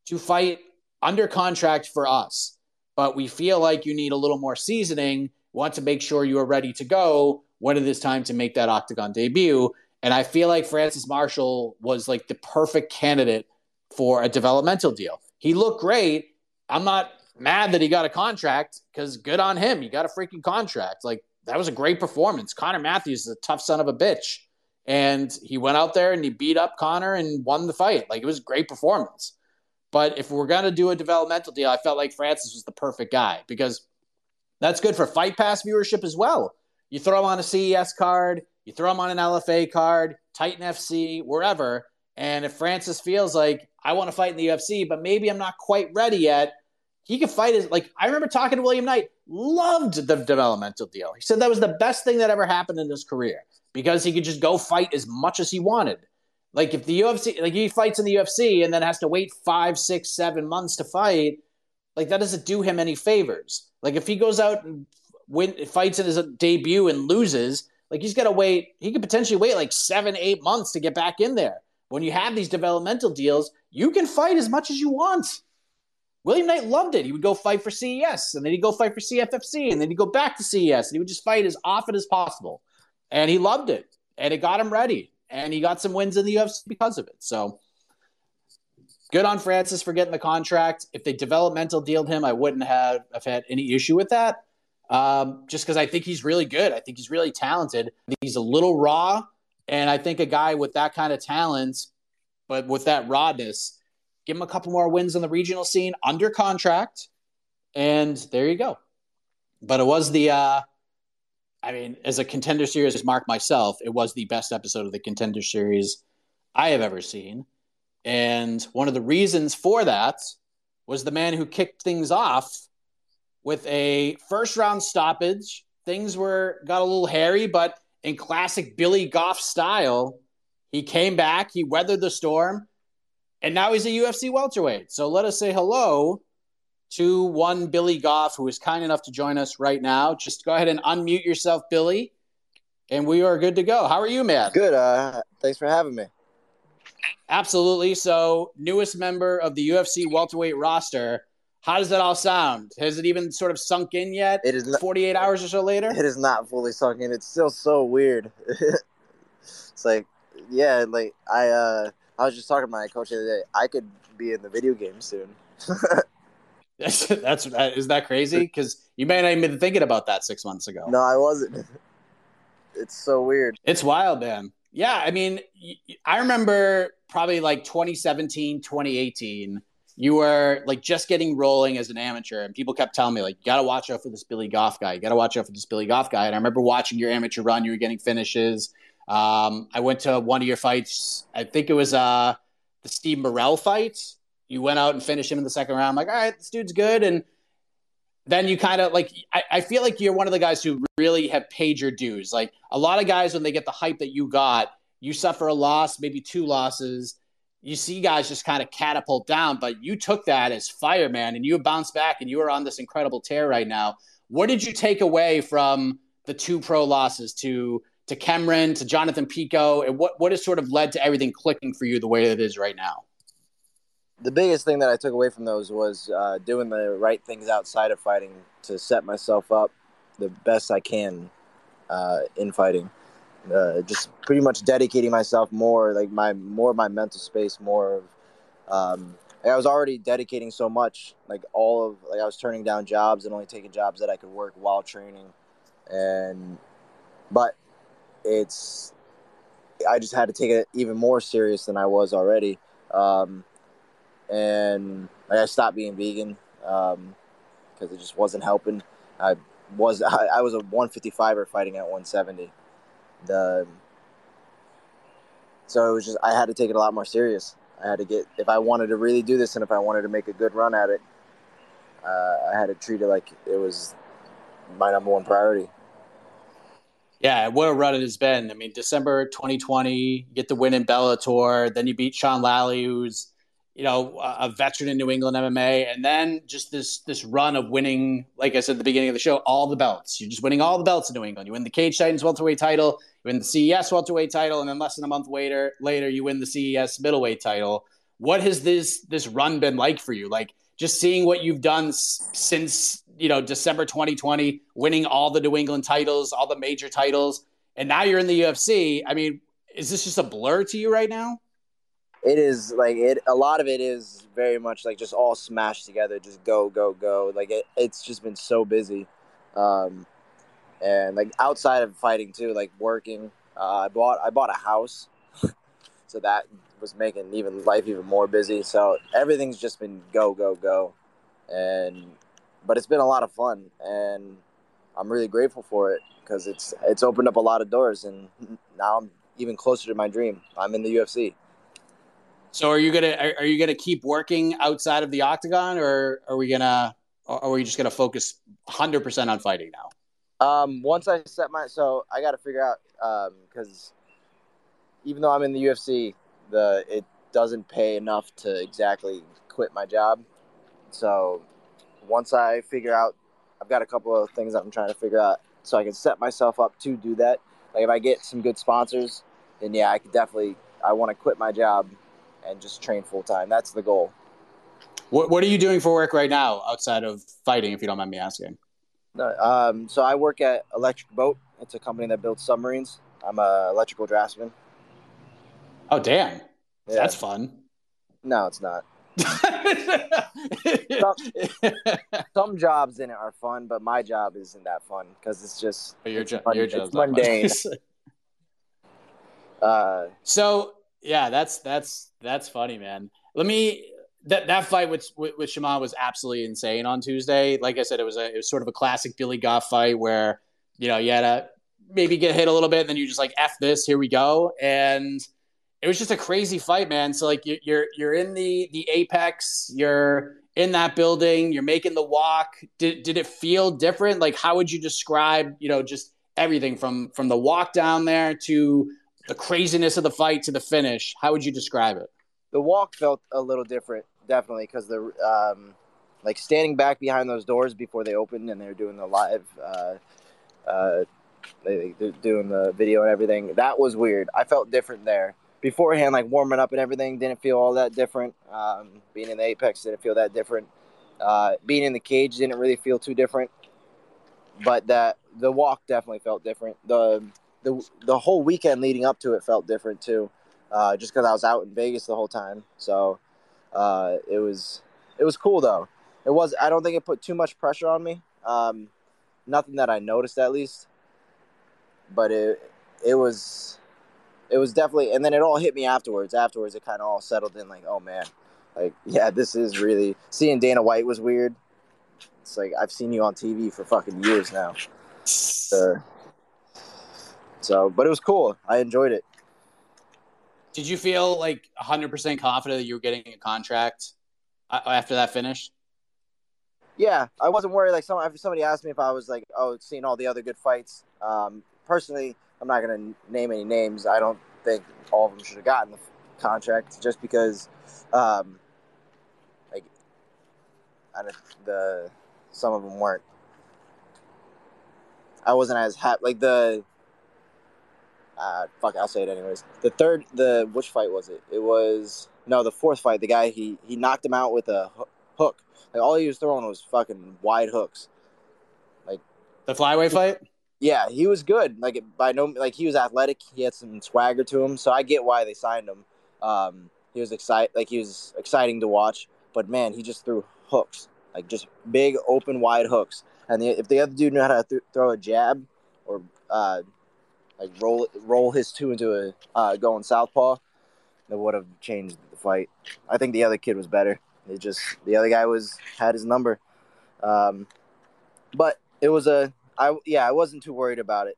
to fight under contract for us, but we feel like you need a little more seasoning. Want to make sure you are ready to go when it is time to make that octagon debut. And I feel like Francis Marshall was like the perfect candidate for a developmental deal. He looked great. I'm not mad that he got a contract because good on him. He got a freaking contract. Like that was a great performance. Connor Matthews is a tough son of a bitch. And he went out there and he beat up Connor and won the fight. Like it was a great performance. But if we're going to do a developmental deal, I felt like Francis was the perfect guy because that's good for Fight Pass viewership as well. You throw him on a CES card, you throw him on an LFA card, Titan FC, wherever. And if Francis feels like I want to fight in the UFC, but maybe I'm not quite ready yet, he could fight as like I remember talking to William Knight, loved the developmental deal. He said that was the best thing that ever happened in his career because he could just go fight as much as he wanted. Like if the UFC, like he fights in the UFC and then has to wait five, six, seven months to fight, like that doesn't do him any favors. Like if he goes out and win, fights in his debut and loses, like he's got to wait. He could potentially wait like seven, eight months to get back in there. When you have these developmental deals, you can fight as much as you want. William Knight loved it. He would go fight for CES, and then he'd go fight for CFFC, and then he'd go back to CES, and he would just fight as often as possible. And he loved it, and it got him ready, and he got some wins in the UFC because of it. So good on Francis for getting the contract. If they developmental dealed him, I wouldn't have, have had any issue with that. Um, just because I think he's really good. I think he's really talented. he's a little raw, and I think a guy with that kind of talent, but with that rawness, give him a couple more wins on the regional scene under contract, and there you go. But it was the, uh, I mean, as a contender series, as Mark myself, it was the best episode of the contender series I have ever seen. And one of the reasons for that was the man who kicked things off with a first round stoppage. Things were got a little hairy, but in classic Billy Goff style, he came back, he weathered the storm, and now he's a UFC welterweight. So let us say hello to one Billy Goff, who is kind enough to join us right now. Just go ahead and unmute yourself, Billy, and we are good to go. How are you, man? Good. Uh, thanks for having me. Absolutely. So, newest member of the UFC welterweight roster. How does that all sound? Has it even sort of sunk in yet? It is not, 48 hours or so later. It is not fully sunk in. It's still so weird. it's like, yeah, like I, uh, I was just talking to my coach the other day. I could be in the video game soon. that's, that's is that crazy? Because you may not even been thinking about that six months ago. No, I wasn't. It's so weird. It's wild, man. Yeah, I mean, I remember probably like 2017, 2018. You were like just getting rolling as an amateur, and people kept telling me like, "You got to watch out for this Billy Goff guy. You got to watch out for this Billy Goff guy." And I remember watching your amateur run. You were getting finishes. Um, I went to one of your fights. I think it was uh, the Steve Morrell fight. You went out and finished him in the second round. I'm like, all right, this dude's good. And then you kind of like, I, I feel like you're one of the guys who really have paid your dues. Like a lot of guys, when they get the hype that you got, you suffer a loss, maybe two losses. You see guys just kind of catapult down, but you took that as fireman and you bounced back and you are on this incredible tear right now. What did you take away from the two pro losses to to Cameron, to Jonathan Pico, and what what has sort of led to everything clicking for you the way it is right now? The biggest thing that I took away from those was uh, doing the right things outside of fighting to set myself up the best I can uh, in fighting. Uh, just pretty much dedicating myself more, like my more of my mental space, more of. Um, I was already dedicating so much, like all of like I was turning down jobs and only taking jobs that I could work while training, and but it's I just had to take it even more serious than I was already. Um, and like, I stopped being vegan because um, it just wasn't helping. I was I, I was a 155er fighting at 170. The so it was just I had to take it a lot more serious. I had to get if I wanted to really do this and if I wanted to make a good run at it, uh, I had to treat it like it was my number one priority. Yeah, what a run it has been. I mean, December 2020, you get the win in Bellator, then you beat Sean Lally, who's you know a veteran in New England MMA, and then just this this run of winning, like I said at the beginning of the show, all the belts. You're just winning all the belts in New England. You win the Cage Titans welterweight title, you win the CES welterweight title, and then less than a month later, later you win the CES middleweight title. What has this this run been like for you? Like, just seeing what you've done s- since you know December 2020, winning all the New England titles, all the major titles, and now you're in the UFC. I mean, is this just a blur to you right now? It is like it. A lot of it is very much like just all smashed together. Just go, go, go. Like it, it's just been so busy, um, and like outside of fighting too, like working. Uh, I bought I bought a house, so that was making even life even more busy. So everything's just been go, go, go, and but it's been a lot of fun, and I'm really grateful for it because it's it's opened up a lot of doors, and now I'm even closer to my dream. I'm in the UFC. So are you gonna are, are you gonna keep working outside of the octagon, or are we gonna or are we just gonna focus 100 percent on fighting now? Um, once I set my so I got to figure out because even though I'm in the UFC, the it doesn't pay enough to exactly quit my job. So once I figure out, I've got a couple of things I'm trying to figure out so I can set myself up to do that. Like if I get some good sponsors, then yeah, I could definitely. I want to quit my job and just train full time. That's the goal. What What are you doing for work right now outside of fighting, if you don't mind me asking? No, um, so I work at Electric Boat. It's a company that builds submarines. I'm a electrical draftsman. Oh, damn, Yeah. that's fun. No, it's not. some, some jobs in it are fun, but my job isn't that fun because it's just your it's, jo- your it's job's mundane. uh, So yeah, that's that's that's funny, man. Let me that that fight with with, Shaman was absolutely insane on Tuesday. Like I said, it was a it was sort of a classic Billy Goff fight where you know you had to maybe get hit a little bit, and then you just like f this, here we go, and it was just a crazy fight, man. So like you- you're you're in the the apex, you're in that building, you're making the walk. Did did it feel different? Like how would you describe you know just everything from from the walk down there to the craziness of the fight to the finish? How would you describe it? the walk felt a little different, definitely, because the um, like standing back behind those doors before they opened and they're doing the live, uh, uh, they, they're doing the video and everything. That was weird. I felt different there beforehand, like warming up and everything. Didn't feel all that different. Um, being in the apex didn't feel that different. Uh, being in the cage didn't really feel too different. But that the walk definitely felt different. The the the whole weekend leading up to it felt different too uh, just because I was out in Vegas the whole time. So uh, it was it was cool though. It was I don't think it put too much pressure on me. Um, nothing that I noticed at least. But it it was it was definitely and then it all hit me afterwards. Afterwards it kind of all settled in like oh man, like yeah this is really seeing Dana White was weird. It's like I've seen you on TV for fucking years now. Uh, so but it was cool. I enjoyed it. Did you feel like 100% confident that you were getting a contract after that finish? Yeah, I wasn't worried. Like some, somebody asked me if I was like, oh, seeing all the other good fights. Um, personally, I'm not gonna name any names. I don't think all of them should have gotten the contract just because, um, like, I don't, the some of them weren't. I wasn't as happy. Like the, uh, fuck, I'll say it anyways. The third, the which fight was it? It was no, the fourth fight. The guy he he knocked him out with a hook. Like all he was throwing was fucking wide hooks. Like The flyweight fight? yeah, he was good. Like by no, like he was athletic. He had some swagger to him, so I get why they signed him. Um, he was excite, like he was exciting to watch. But man, he just threw hooks, like just big, open, wide hooks. And the, if the other dude knew how to th- throw a jab or uh, like roll roll his two into a uh, going southpaw, that would have changed the fight. I think the other kid was better. It just the other guy was had his number. Um, but it was a I yeah I wasn't too worried about it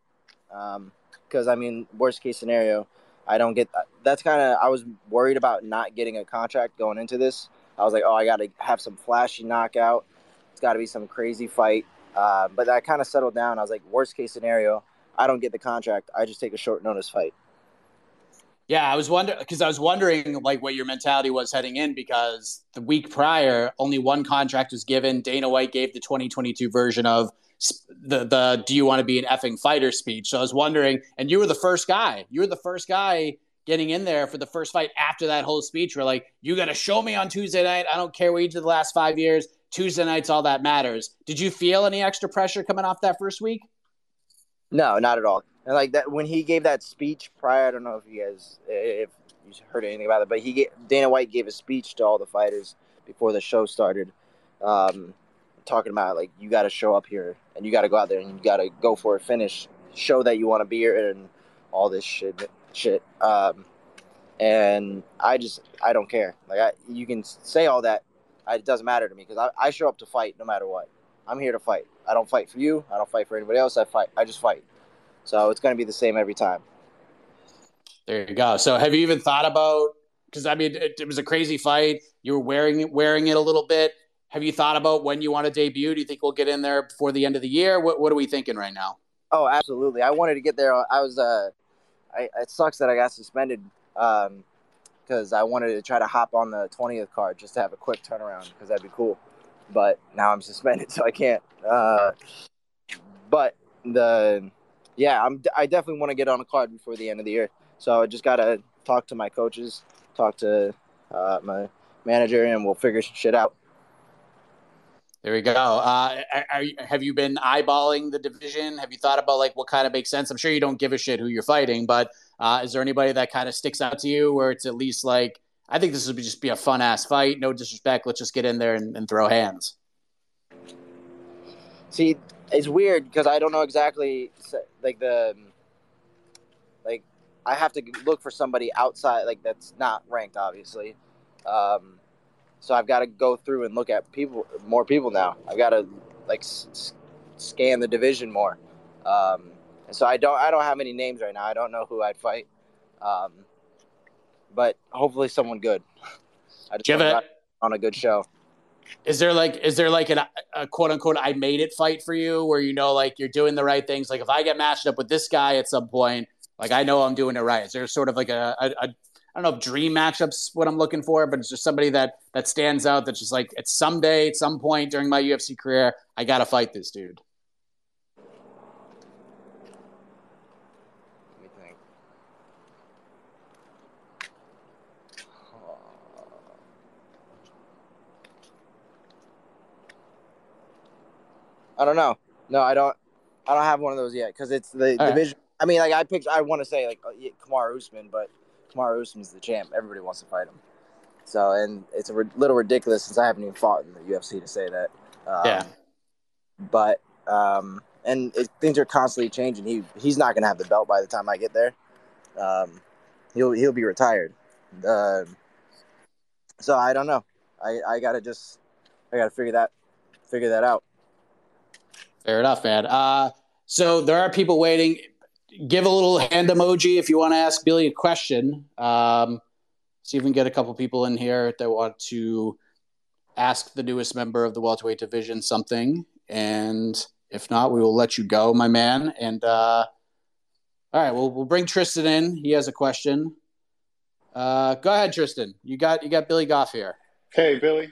because I mean worst case scenario I don't get that's kind of I was worried about not getting a contract going into this. I was like oh I got to have some flashy knockout. It's got to be some crazy fight. Uh, but I kind of settled down. I was like worst case scenario I don't get the contract. I just take a short notice fight. Yeah, I was wondering because I was wondering like what your mentality was heading in because the week prior only one contract was given. Dana White gave the 2022 version of the the "Do you want to be an effing fighter?" speech. So I was wondering, and you were the first guy. You were the first guy getting in there for the first fight after that whole speech where like you got to show me on Tuesday night. I don't care what you did the last five years. Tuesday night's all that matters. Did you feel any extra pressure coming off that first week? No, not at all. And like that when he gave that speech prior, I don't know if you guys if you heard anything about it, but he Dana White gave a speech to all the fighters before the show started, um, talking about like you got to show up here and you got to go out there and you got to go for a finish, show that you want to be here and all this shit. Shit. Um, and I just I don't care. Like I, you can say all that, it doesn't matter to me because I, I show up to fight no matter what. I'm here to fight. I don't fight for you. I don't fight for anybody else. I fight. I just fight. So it's going to be the same every time. There you go. So have you even thought about? Because I mean, it, it, was a crazy fight. You were wearing it, wearing it a little bit. Have you thought about when you want to debut? Do you think we'll get in there before the end of the year? What What are we thinking right now? Oh, absolutely. I wanted to get there. I was. Uh, I, it sucks that I got suspended because um, I wanted to try to hop on the 20th card just to have a quick turnaround because that'd be cool. But now I'm suspended, so I can't. Uh, but the yeah, I'm I definitely want to get on a card before the end of the year. So I just gotta talk to my coaches, talk to uh, my manager, and we'll figure shit out. There we go. Uh, are, have you been eyeballing the division? Have you thought about like what kind of makes sense? I'm sure you don't give a shit who you're fighting, but uh, is there anybody that kind of sticks out to you where it's at least like I think this would just be a fun ass fight. No disrespect. Let's just get in there and, and throw hands. See, it's weird because I don't know exactly like the like I have to look for somebody outside like that's not ranked, obviously. Um, so I've got to go through and look at people, more people now. I've got to like s- scan the division more. Um, and so I don't, I don't have any names right now. I don't know who I'd fight. Um, but hopefully someone good. I just a, on a good show. Is there like, is there like an, a quote unquote I made it fight for you where you know like you're doing the right things? Like if I get matched up with this guy at some point, like I know I'm doing it right. Is there sort of like a, a, a I don't know if dream matchups what I'm looking for, but it's just somebody that that stands out. That's just like at someday, at some point during my UFC career, I got to fight this dude. I don't know. No, I don't. I don't have one of those yet because it's the All division. Right. I mean, like I picked. I want to say like uh, Kamaru Usman, but Kamaru Usman's the champ. Everybody wants to fight him. So, and it's a re- little ridiculous since I haven't even fought in the UFC to say that. Um, yeah. But um, and it, things are constantly changing. He he's not gonna have the belt by the time I get there. Um, he'll he'll be retired. Uh, so I don't know. I I gotta just I gotta figure that figure that out. Fair enough, man. Uh, so there are people waiting give a little hand emoji if you want to ask Billy a question. Um, see if we can get a couple people in here that want to ask the newest member of the welterweight division something. And if not, we will let you go, my man. And uh, all right, we'll we'll bring Tristan in. He has a question. Uh, go ahead, Tristan. You got you got Billy Goff here. Hey, Billy.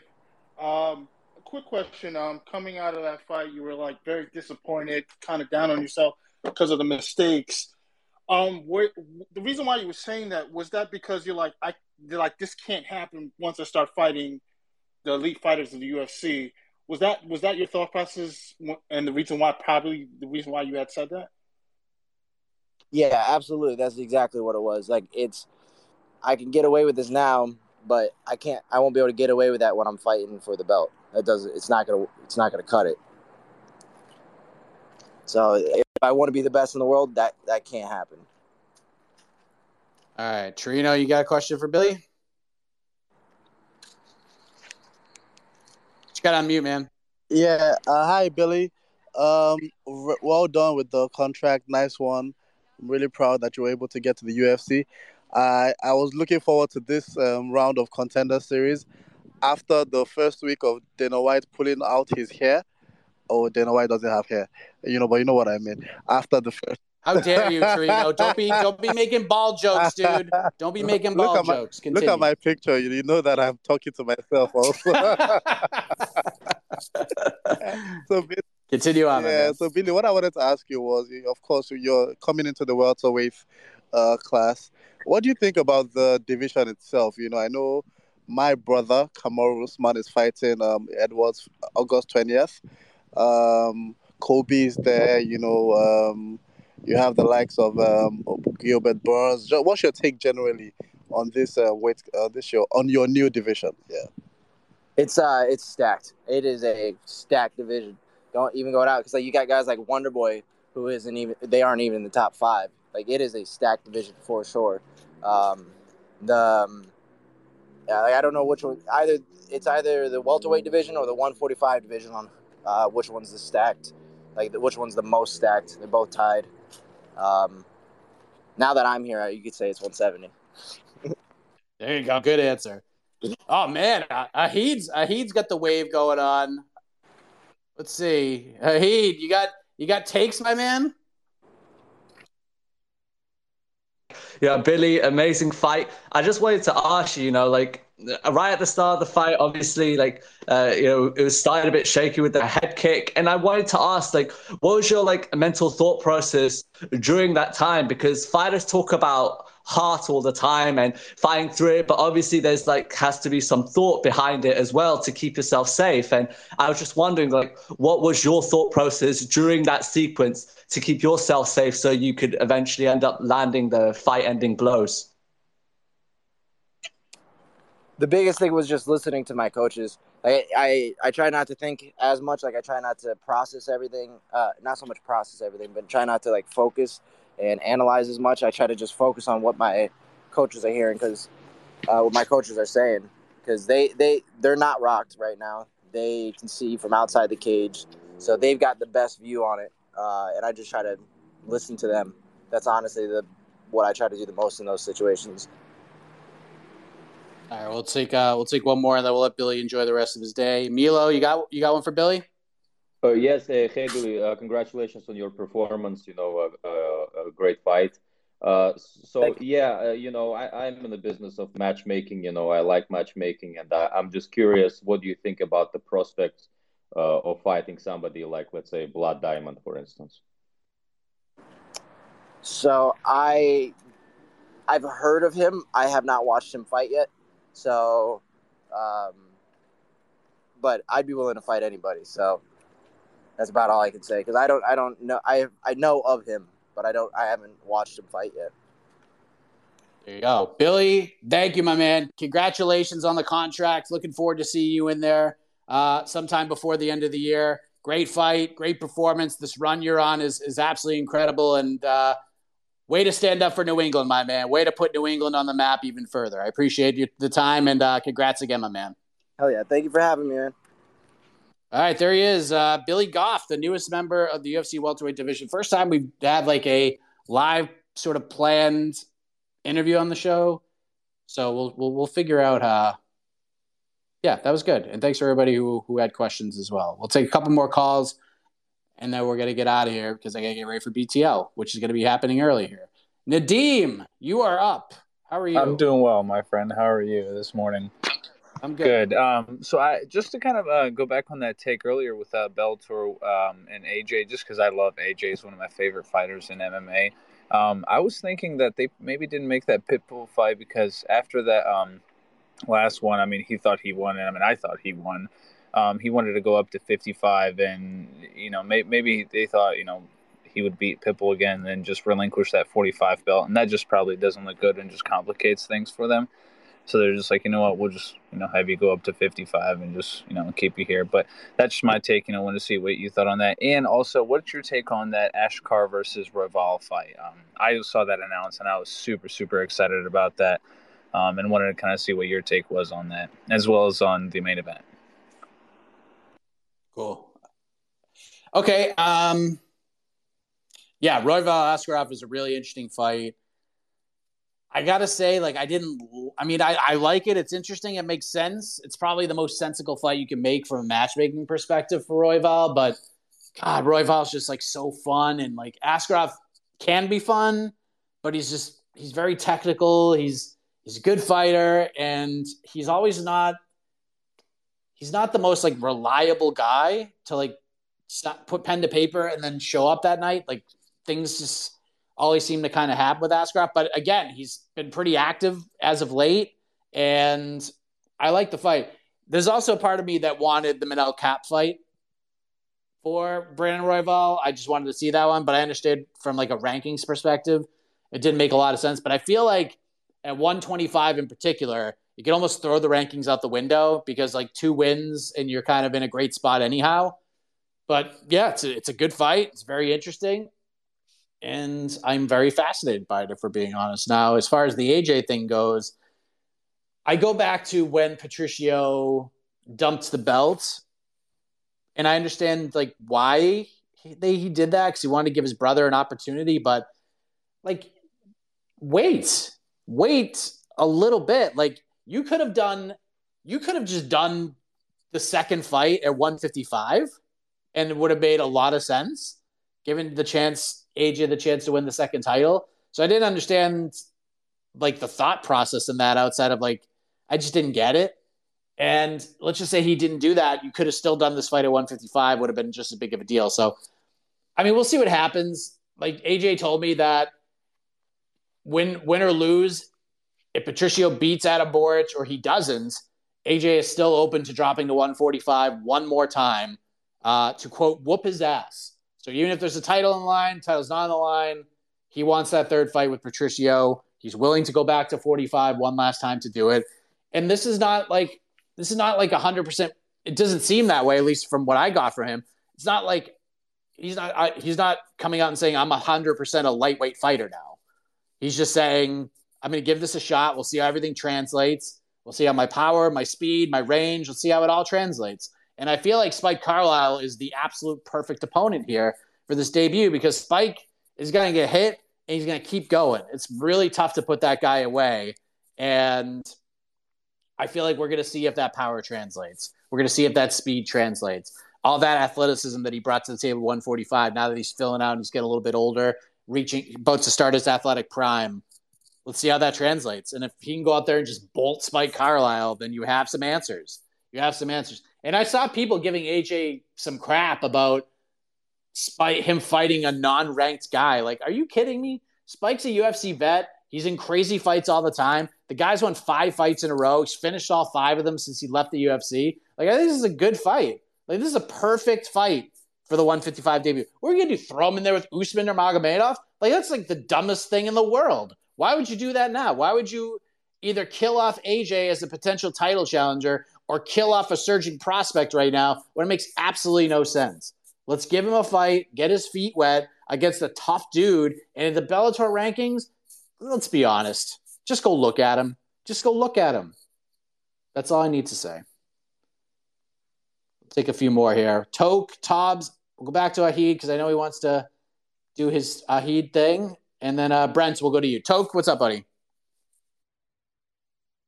Um, quick question. Um, coming out of that fight, you were like very disappointed, kind of down on yourself because of the mistakes. Um, the reason why you were saying that was that because you're like, I, you're like, this can't happen once I start fighting the elite fighters of the UFC. Was that was that your thought process, and the reason why probably the reason why you had said that? Yeah, absolutely. That's exactly what it was. Like it's, I can get away with this now, but I can't. I won't be able to get away with that when I'm fighting for the belt. That doesn't. It's not gonna. It's not gonna cut it. So if I want to be the best in the world, that that can't happen. All right, Trino, you got a question for Billy? You got on mute, man. Yeah. Uh, hi, Billy. Um, r- well done with the contract. Nice one. I'm really proud that you were able to get to the UFC. I I was looking forward to this um, round of contender series after the first week of Dana White pulling out his hair oh, Dana White doesn't have hair, you know, but you know what I mean. After the first. How dare you, Trino? Don't be don't be making ball jokes, dude. Don't be making ball look jokes. My, look at my picture. You know that I'm talking to myself also. so continue on. Yeah. So Billy, what I wanted to ask you was, of course, you're coming into the welterweight uh, class. what do you think about the division itself? You know, I know my brother Kamaru Usman is fighting um, Edwards August twentieth. Um, Colby's there. You know, um, you have the likes of um, Gilbert Burns. What's your take generally on this uh, weight uh, this show on your new division? Yeah, it's uh it's stacked. It is a stacked division. Don't even go out because like you got guys like Wonder Boy who isn't even they aren't even in the top five. Like it is a stacked division for sure. Um, the um, yeah, like, I don't know which one. Either it's either the welterweight division or the 145 division on uh, which one's the stacked. Like which one's the most stacked. They're both tied. Um, now that I'm here, you could say it's 170. there you go. Good answer. Oh man, Ahid's Ahid's got the wave going on. Let's see, Ahid, you got you got takes, my man. Yeah, Billy, amazing fight. I just wanted to ask you, you know, like right at the start of the fight, obviously, like uh, you know, it was started a bit shaky with the head kick, and I wanted to ask, like, what was your like mental thought process during that time? Because fighters talk about heart all the time and fighting through it, but obviously there's like has to be some thought behind it as well to keep yourself safe. And I was just wondering, like, what was your thought process during that sequence to keep yourself safe so you could eventually end up landing the fight-ending blows? the biggest thing was just listening to my coaches. I, I I try not to think as much. Like I try not to process everything. Uh, not so much process everything, but try not to like focus and analyze as much. I try to just focus on what my coaches are hearing because uh, what my coaches are saying because they they they're not rocked right now. They can see from outside the cage, so they've got the best view on it. Uh, and I just try to listen to them. That's honestly the what I try to do the most in those situations. All right, we'll take uh, we'll take one more, and then we'll let Billy enjoy the rest of his day. Milo, you got you got one for Billy? Uh, yes, uh, uh, congratulations on your performance. You know, uh, uh, a great fight. Uh, so yeah, uh, you know, I, I'm in the business of matchmaking. You know, I like matchmaking, and I, I'm just curious, what do you think about the prospects uh, of fighting somebody like, let's say, Blood Diamond, for instance? So I, I've heard of him. I have not watched him fight yet. So, um, but I'd be willing to fight anybody. So that's about all I can say because I don't I don't know I I know of him, but I don't I haven't watched him fight yet. There you go, Billy. Thank you, my man. Congratulations on the contract. Looking forward to see you in there uh, sometime before the end of the year. Great fight, great performance. This run you're on is is absolutely incredible, and uh, way to stand up for New England, my man. Way to put New England on the map even further. I appreciate you, the time and uh, congrats again, my man. Hell yeah. Thank you for having me, man. All right, there he is, uh, Billy Goff, the newest member of the UFC welterweight division. First time we've had like a live sort of planned interview on the show, so we'll we'll, we'll figure out. Uh, yeah, that was good, and thanks for everybody who who had questions as well. We'll take a couple more calls and then we're gonna get out of here because I gotta get ready for BTL, which is gonna be happening early here. Nadim, you are up. How are you? I'm doing well, my friend. How are you this morning? I'm good. Good. Um, so I just to kind of uh, go back on that take earlier with uh, Bellator um, and AJ, just because I love AJ, is one of my favorite fighters in MMA. Um, I was thinking that they maybe didn't make that Pitbull fight because after that um, last one, I mean, he thought he won, and I mean, I thought he won. Um, he wanted to go up to 55, and you know may, maybe they thought you know he would beat Pitbull again, and then just relinquish that 45 belt, and that just probably doesn't look good and just complicates things for them. So they're just like, you know what, we'll just you know have you go up to 55 and just you know keep you here. But that's just my take. You know, want to see what you thought on that, and also what's your take on that Ashkar versus Royval fight? Um, I saw that announced, and I was super super excited about that. Um, and wanted to kind of see what your take was on that, as well as on the main event. Cool. Okay. Um, yeah, Royval Askarov is a really interesting fight. I gotta say, like, I didn't. I mean, I, I like it. It's interesting. It makes sense. It's probably the most sensical fight you can make from a matchmaking perspective for Royval. But God, Royval's just like so fun, and like Askarov can be fun, but he's just he's very technical. He's he's a good fighter, and he's always not he's not the most like reliable guy to like put pen to paper and then show up that night. Like things just he seemed to kind of have with Askarov. But again, he's been pretty active as of late, and I like the fight. There's also part of me that wanted the Manel Kape fight for Brandon Royval. I just wanted to see that one, but I understood from like a rankings perspective, it didn't make a lot of sense. But I feel like at 125 in particular, you can almost throw the rankings out the window because like two wins and you're kind of in a great spot anyhow. But yeah, it's a, it's a good fight. It's very interesting. And I'm very fascinated by it, if we're being honest. Now, as far as the AJ thing goes, I go back to when Patricio dumped the belt, and I understand like why he, he did that because he wanted to give his brother an opportunity. But like, wait, wait a little bit. Like you could have done, you could have just done the second fight at 155, and it would have made a lot of sense, given the chance AJ the chance to win the second title. So I didn't understand like the thought process in that outside of like I just didn't get it. And let's just say he didn't do that. You could have still done this fight at 155, would have been just as big of a deal. So, I mean, we'll see what happens. Like AJ told me that win, win or lose, if Patricio beats Adam Borics or he doesn't, AJ is still open to dropping to 145 one more time uh, to quote, whoop his ass. So even if there's a title in line, title's not on the line, he wants that third fight with Patricio. He's willing to go back to 45 one last time to do it. And this is not like this is not like 100%. It doesn't seem that way, at least from what I got from him. It's not like he's not I, he's not coming out and saying I'm 100% a lightweight fighter now. He's just saying I'm going to give this a shot. We'll see how everything translates. We'll see how my power, my speed, my range, we'll see how it all translates. And I feel like Spike Carlyle is the absolute perfect opponent here for this debut because Spike is going to get hit and he's going to keep going. It's really tough to put that guy away. And I feel like we're going to see if that power translates. We're going to see if that speed translates. All that athleticism that he brought to the table 145, now that he's filling out and he's getting a little bit older, reaching, about to start his athletic prime. Let's see how that translates. And if he can go out there and just bolt Spike Carlyle, then you have some answers. You have some answers. And I saw people giving AJ some crap about Spike him fighting a non-ranked guy. Like, are you kidding me? Spike's a UFC vet. He's in crazy fights all the time. The guy's won five fights in a row. He's finished all five of them since he left the UFC. Like, I think this is a good fight. Like, this is a perfect fight for the 155 debut. What are you gonna do? Throw him in there with Usman Nurmagomedov? Like, that's like the dumbest thing in the world. Why would you do that now? Why would you either kill off AJ as a potential title challenger or kill off a surging prospect right now when it makes absolutely no sense? Let's give him a fight, get his feet wet against a tough dude. And in the Bellator rankings, let's be honest, just go look at him. Just go look at him. That's all I need to say. take a few more here. Toke, Tobbs, we'll go back to Ahid because I know he wants to do his Ahid thing. And then uh, Brent, we'll go to you. Toke, what's up, buddy?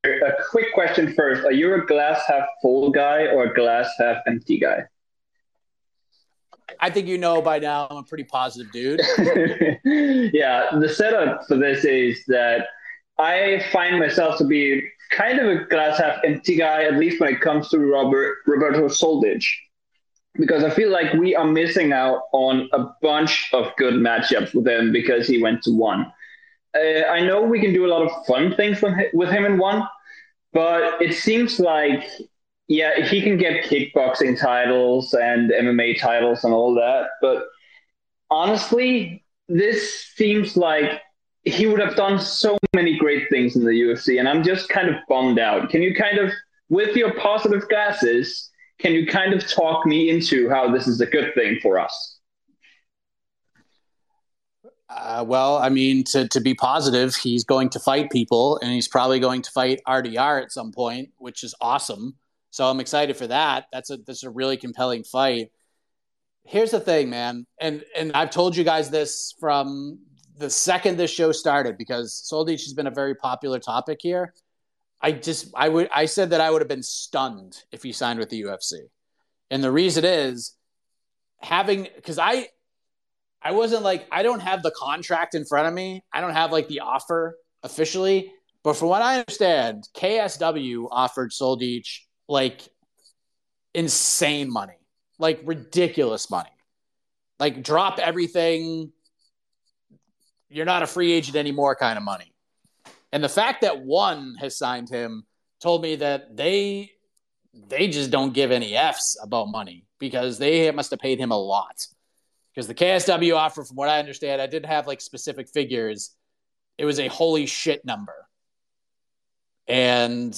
A quick question first. Are you a glass half full guy or a glass half empty guy? I think you know by now I'm a pretty positive dude. yeah, the setup for this is that I find myself to be kind of a glass half empty guy, at least when it comes to Robert Roberto Soldic, because I feel like we are missing out on a bunch of good matchups with him because he went to one. Uh, I know we can do a lot of fun things with with him in one, but it seems like yeah, he can get kickboxing titles and MMA titles and all that. But honestly, this seems like he would have done so many great things in the UFC, and I'm just kind of bummed out. Can you kind of, with your positive glasses, can you kind of talk me into how this is a good thing for us? Uh, well, I mean, to, to be positive, he's going to fight people, and he's probably going to fight RDR at some point, which is awesome. So I'm excited for that. That's a that's a really compelling fight. Here's the thing, man, and and I've told you guys this from the second this show started because Soldic has been a very popular topic here. I just I would I said that I would have been stunned if he signed with the UFC. And the reason is having because I I wasn't like I don't have the contract in front of me. I don't have like the offer officially. But from what I understand, KSW offered Soldic like insane money, like ridiculous money. Like drop everything, you're not a free agent anymore kind of money. And the fact that one has signed him told me that they they just don't give any F's about money because they must have paid him a lot. Because the KSW offer, from what I understand, I didn't have like specific figures. It was a holy shit number. And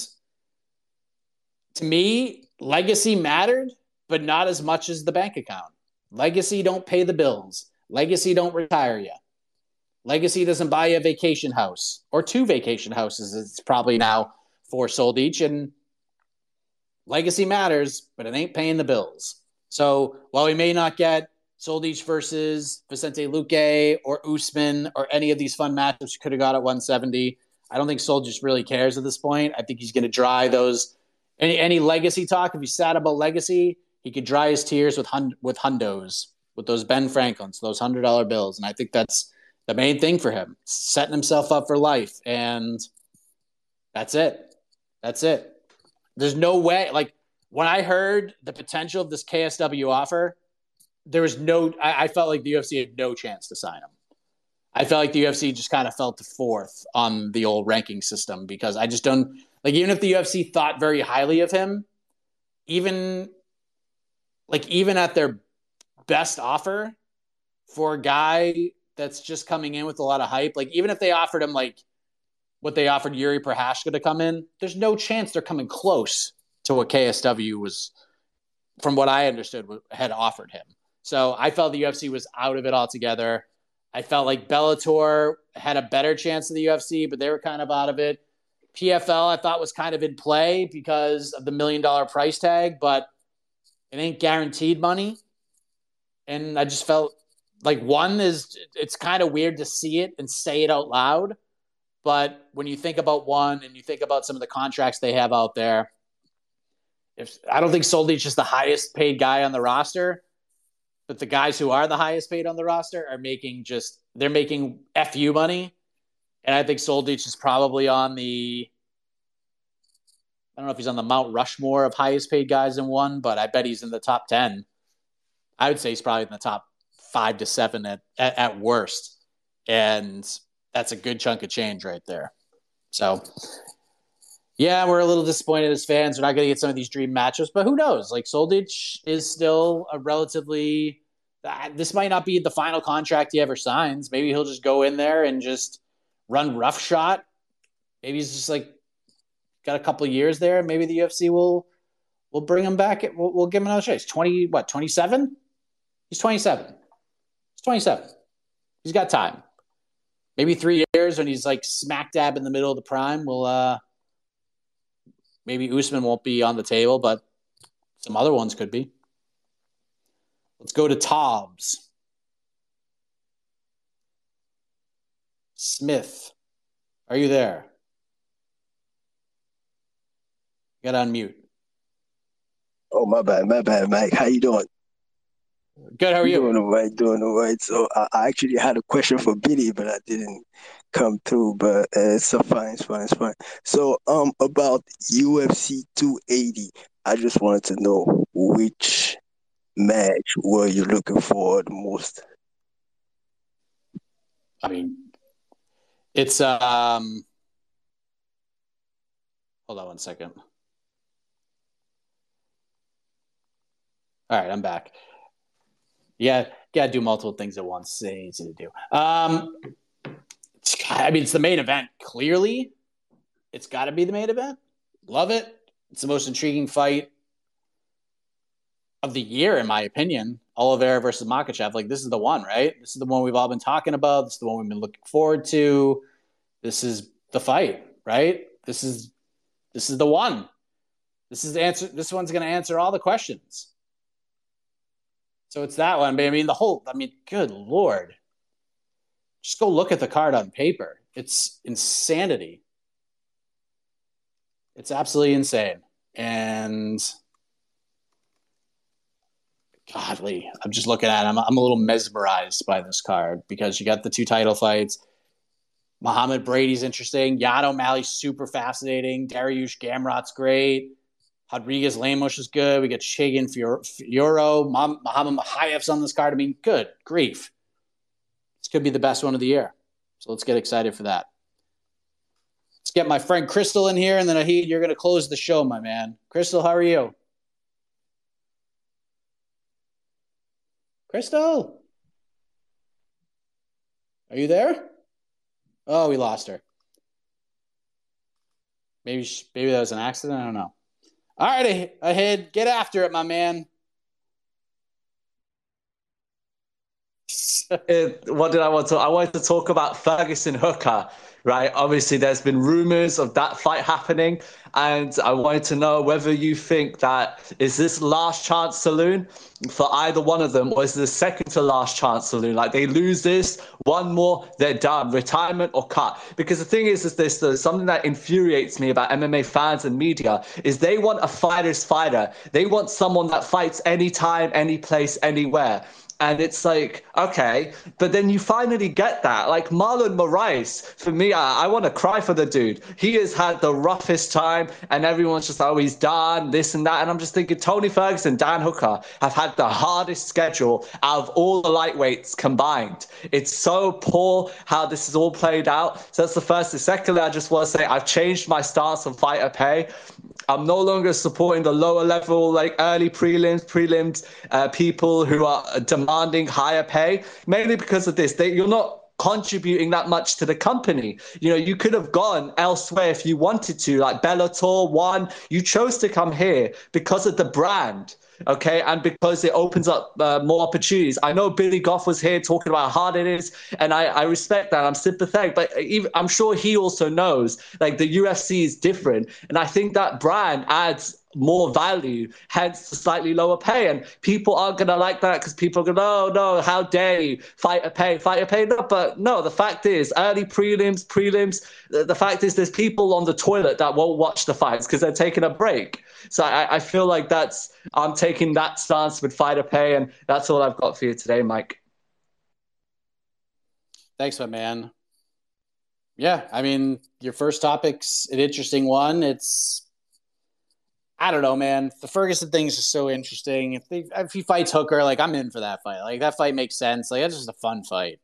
to me, legacy mattered, but not as much as the bank account. Legacy don't pay the bills. Legacy don't retire you. Legacy doesn't buy you a vacation house or two vacation houses. It's probably now four sold each. And legacy matters, but it ain't paying the bills. So while we may not get Soldic versus Vicente Luque or Usman or any of these fun matchups you could have got at 170, I don't think Soldic really cares at this point. I think he's going to dry those any any legacy talk. If he's sad about legacy, he could dry his tears with hun- with hundos, with those Ben Franklins, those hundred dollar bills, and I think that's the main thing for him, setting himself up for life, and that's it. That's it. There's no way. Like when I heard the potential of this KSW offer, there was no. I, I felt like the UFC had no chance to sign him. I felt like the UFC just kind of fell to fourth on the old ranking system because I just don't like even if the UFC thought very highly of him, even like even at their best offer for a guy that's just coming in with a lot of hype, like even if they offered him like what they offered Jiri Prochazka to come in, there's no chance they're coming close to what KSW was, from what I understood, had offered him. So I felt the UFC was out of it altogether. I felt like Bellator had a better chance of the UFC, but they were kind of out of it. PFL I thought was kind of in play because of the million dollar price tag, but it ain't guaranteed money. And I just felt like one is it's kind of weird to see it and say it out loud. But when you think about one and you think about some of the contracts they have out there, if I don't think Soldic is just the highest paid guy on the roster, but the guys who are the highest paid on the roster are making just they're making fu money, and I think Soldic is probably on the I don't know if he's on the Mount Rushmore of highest paid guys in one, but I bet he's in the top ten. I would say he's probably in the top five to seven at, at, at worst, and that's a good chunk of change right there. So yeah, we're a little disappointed as fans. We're not going to get some of these dream matchups, but who knows? Like Soldic is still a relatively. Uh, this might not be the final contract he ever signs. Maybe he'll just go in there and just run rough shot. Maybe he's just like got a couple years there. Maybe the UFC will will bring him back. We'll, we'll give him another chance. Twenty what? Twenty seven. He's twenty seven. He's twenty seven. He's got time. Maybe three years when he's like smack dab in the middle of the prime. We'll uh Maybe Usman won't be on the table, but some other ones could be. Let's go to Tobbs. Smith, are you there? Get on mute. Oh my bad, my bad, Mike. How you doing? Good. How are you? Doing all right. Doing all right. So I, I actually had a question for Billy, but I didn't come through. But uh, it's a fine. It's fine. It's fine. So um, about UFC 280, I just wanted to know which match were you looking for the most? I mean, it's um. Hold on one second. All right, I'm back. Yeah, got to do multiple things at once. It's easy to do. Um, I mean, it's the main event. Clearly, it's got to be the main event. Love it. It's the most intriguing fight of the year, in my opinion. Oliveira versus Makhachev. Like, this is the one, right? This is the one we've all been talking about. This is the one we've been looking forward to. This is the fight, right? This is this is the one. This is the answer. This one's going to answer all the questions. So it's that one. But I mean, the whole, I mean, good Lord. Just go look at the card on paper. It's insanity. It's absolutely insane. And godly, I'm just looking at it. I'm, I'm a little mesmerized by this card because you got the two title fights. Muhammad Brady's interesting. Yan O'Malley's super fascinating. Dariush Gamrot's great. Rodriguez Lemos is good. We get Chookagian Fiorot. Muhammad Mokaev's on this card. I mean, good grief. This could be the best one of the year. So let's get excited for that. Let's get my friend Crystal in here, and then Ahid, you're going to close the show, my man. Crystal, how are you? Crystal, are you there? Oh, we lost her. Maybe maybe that was an accident. I don't know. All right, Ahid, get after it, my man. what did I want to? I wanted to talk about Ferguson Hooker, right? Obviously, there's been rumors of that fight happening, and I wanted to know whether you think that is this last chance saloon for either one of them, or is this second to last chance saloon? Like they lose this, one more, they're done, retirement or cut. Because the thing is, is this uh, something that infuriates me about MMA fans and media is they want a fighter's fighter. They want someone that fights anytime, any place, anywhere. And it's like, okay, but then you finally get that. Like Marlon Moraes, for me, I, I want to cry for the dude. He has had the roughest time, and everyone's just, oh, he's done this and that. And I'm just thinking, Tony Ferguson, Dan Hooker have had the hardest schedule out of all the lightweights combined. It's so poor how this is all played out. So that's the first. thing. secondly, I just want to say I've changed my stance on fighter pay. I'm no longer supporting the lower level, like early prelims, prelims uh, people who are demanding higher pay, mainly because of this. They, you're not contributing that much to the company. You know, you could have gone elsewhere if you wanted to, like Bellator, one. You chose to come here because of the brand okay, and because it opens up uh, more opportunities. I know Billy Goff was here talking about how hard it is, and I, I respect that. I'm sympathetic, but even, I'm sure he also knows like the UFC is different, and I think that brand adds more value, hence the slightly lower pay. And people aren't going to like that because people are going, oh, no, how dare you fight a pay, fight a pay. No, but no, the fact is, early prelims, prelims, the, the fact is, there's people on the toilet that won't watch the fights because they're taking a break. So I, I feel like that's, I'm taking that stance with fighter pay. And that's all I've got for you today, Mike. Thanks, my man. Yeah, I mean, your first topic's an interesting one. It's I don't know, man. The Ferguson thing is just so interesting. If, they, if he fights Hooker, like I'm in for that fight. Like that fight makes sense. Like that's just a fun fight.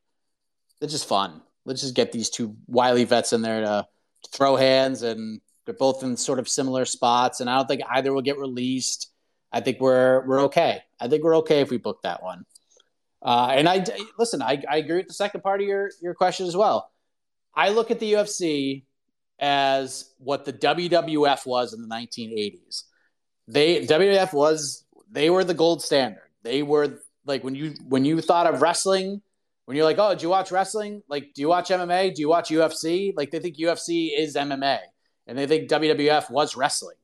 It's just fun. Let's just get these two wily vets in there to, to throw hands, and they're both in sort of similar spots. And I don't think either will get released. I think we're we're okay. I think we're okay if we book that one. Uh, and I listen. I, I agree with the second part of your your question as well. I look at the UFC as what the WWF was in the 1980s. They WWF was they were the gold standard. They were like when you when you thought of wrestling, when you're like, oh, do you watch wrestling? Like, do you watch MMA? Do you watch UFC? Like, they think UFC is MMA, and they think WWF was wrestling.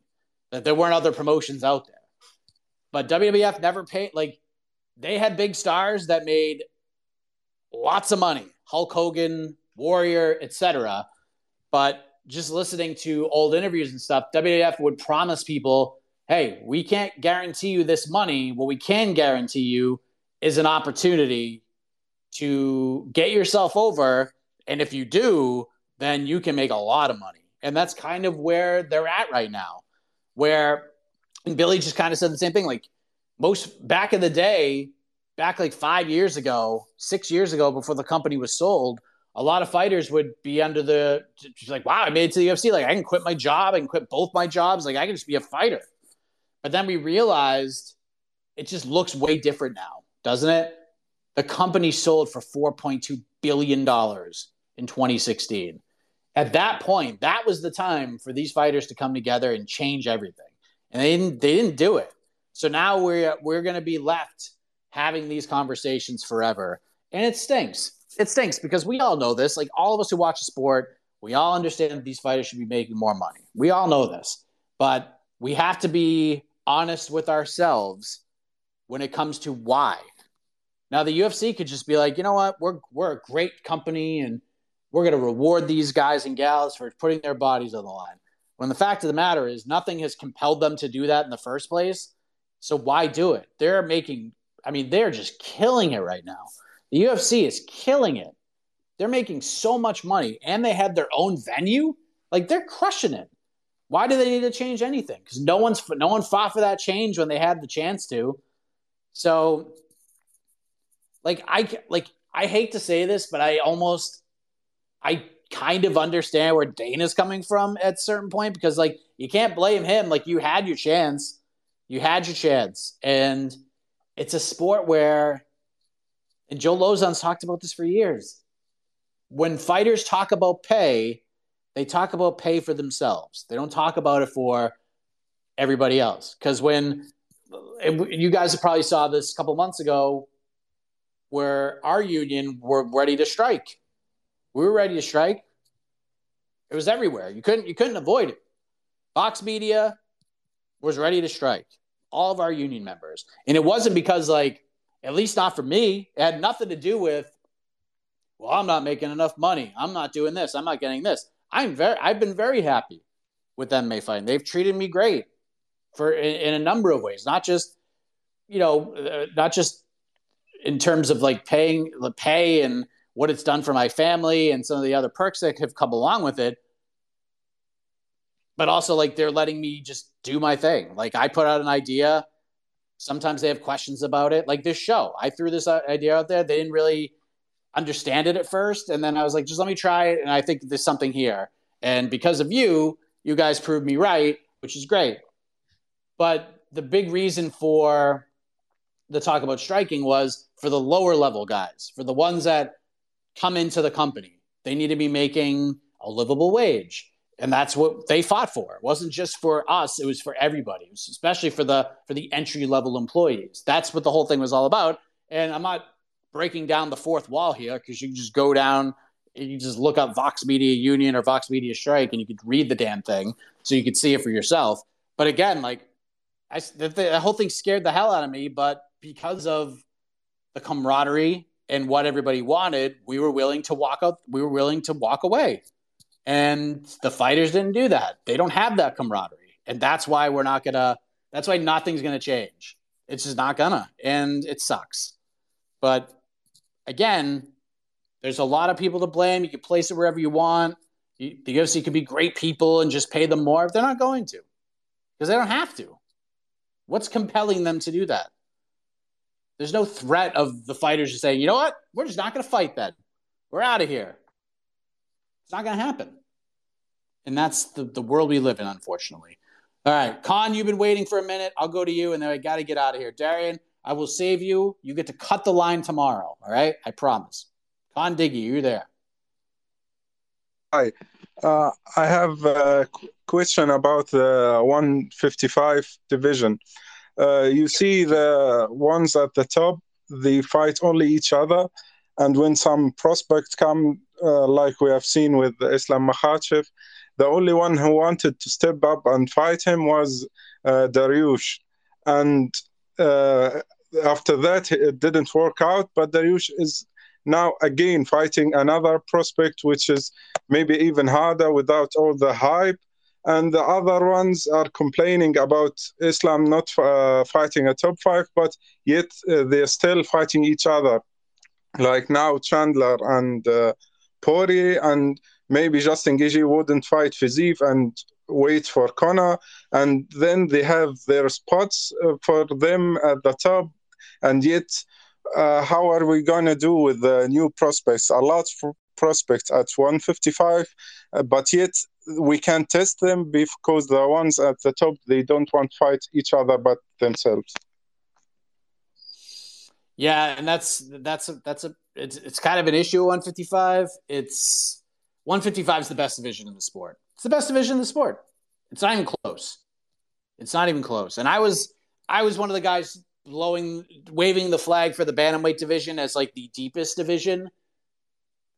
That there weren't other promotions out there, but WWF never paid. Like, they had big stars that made lots of money. Hulk Hogan, Warrior, etc. But just listening to old interviews and stuff, WWF would promise people, hey, we can't guarantee you this money. What we can guarantee you is an opportunity to get yourself over. And if you do, then you can make a lot of money. And that's kind of where they're at right now. Where Billy just kind of said the same thing. Like most back in the day, back like five years ago, six years ago, before the company was sold, a lot of fighters would be under the like, wow, I made it to the UFC. Like I can quit my job, I can quit both my jobs. Like I can just be a fighter. But then we realized it just looks way different now, doesn't it? The company sold for $4.2 billion in 2016. At that point, that was the time for these fighters to come together and change everything. And they didn't they didn't do it. So now we're we're gonna be left having these conversations forever. And it stinks it stinks because we all know this. Like all of us who watch a sport, we all understand that these fighters should be making more money. We all know this, but we have to be honest with ourselves when it comes to why. Now the UFC could just be like, you know what, we're we're a great company and we're going to reward these guys and gals for putting their bodies on the line. When the fact of the matter is, nothing has compelled them to do that in the first place. So why do it? They're making, I mean, they're just killing it right now. The UFC is killing it. They're making so much money and they have their own venue. Like they're crushing it. Why do they need to change anything? Because no one's no one fought for that change when they had the chance to. So, like I like I hate to say this, but I almost I kind of understand where Dana is coming from at a certain point because like you can't blame him. Like you had your chance. You had your chance. And it's a sport where and Joe Lauzon's talked about this for years. When fighters talk about pay, they talk about pay for themselves. They don't talk about it for everybody else. Because when you guys probably saw this a couple months ago, where our union were ready to strike. We were ready to strike. It was everywhere. You couldn't you couldn't avoid it. Vox Media was ready to strike. All of our union members, and it wasn't because like at least not for me. It had nothing to do with, well, I'm not making enough money. I'm not doing this. I'm not getting this. I'm very, I've been very happy with MMA fighting. They've treated me great for in, in a number of ways, not just, you know, uh, not just in terms of like paying the pay and what it's done for my family and some of the other perks that have come along with it. But also like they're letting me just do my thing. Like I put out an idea Sometimes they have questions about it. Like this show, I threw this idea out there. They didn't really understand it at first. And then I was like, just let me try it. And I think there's something here. And because of you, you guys proved me right, which is great. But the big reason for the talk about striking was for the lower level guys, for the ones that come into the company. They need to be making a livable wage and that's what they fought for. It wasn't just for us; it was for everybody, was especially for the for the entry level employees. That's what the whole thing was all about. And I'm not breaking down the fourth wall here because you just go down, and you just look up Vox Media Union or Vox Media Strike, and you could read the damn thing, so you could see it for yourself. But again, like I, the, the whole thing scared the hell out of me. But because of the camaraderie and what everybody wanted, we were willing to walk out. We were willing to walk away. And the fighters didn't do that. They don't have that camaraderie. And that's why we're not to, that's why nothing's to change. It's just not to. And it sucks. But again, there's a lot of people to blame. You can place it wherever you want. You, the UFC could be great people and just pay them more. They're not going to because they don't have to. What's compelling them to do that? There's no threat of the fighters just saying, you know what? We're just not going to fight then. We're out of here. It's not going to happen. And that's the, the world we live in, unfortunately. All right, Con, you've been waiting for a minute. I'll go to you, and then I got to get out of here. Darian, I will save you. You get to cut the line tomorrow. All right, I promise. Con Diggy, you're there. Hi, uh, I have a question about the 155 division. Uh, you see the ones at the top, they fight only each other, and when some prospects come uh, like we have seen with Islam Makhachev, the only one who wanted to step up and fight him was uh, Dariush. And uh, after that, it didn't work out, but Dariush is now again fighting another prospect, which is maybe even harder without all the hype. And the other ones are complaining about Islam not uh, fighting a top five, but yet uh, they're still fighting each other. Like now, Chandler and uh, Poirier and maybe Justin Gaethje wouldn't fight Fiziev and wait for Conor, and then they have their spots uh, for them at the top, and yet. Uh, how are we going to do with the new prospects? A lot of prospects at 155, uh, but yet we can't test them because the ones at the top they don't want to fight each other but themselves. Yeah, and that's that's a, that's a it's it's kind of an issue 155. It's 155 is the best division in the sport. It's the best division in the sport. It's not even close. It's not even close. And I was I was one of the guys blowing waving the flag for the bantamweight division as like the deepest division.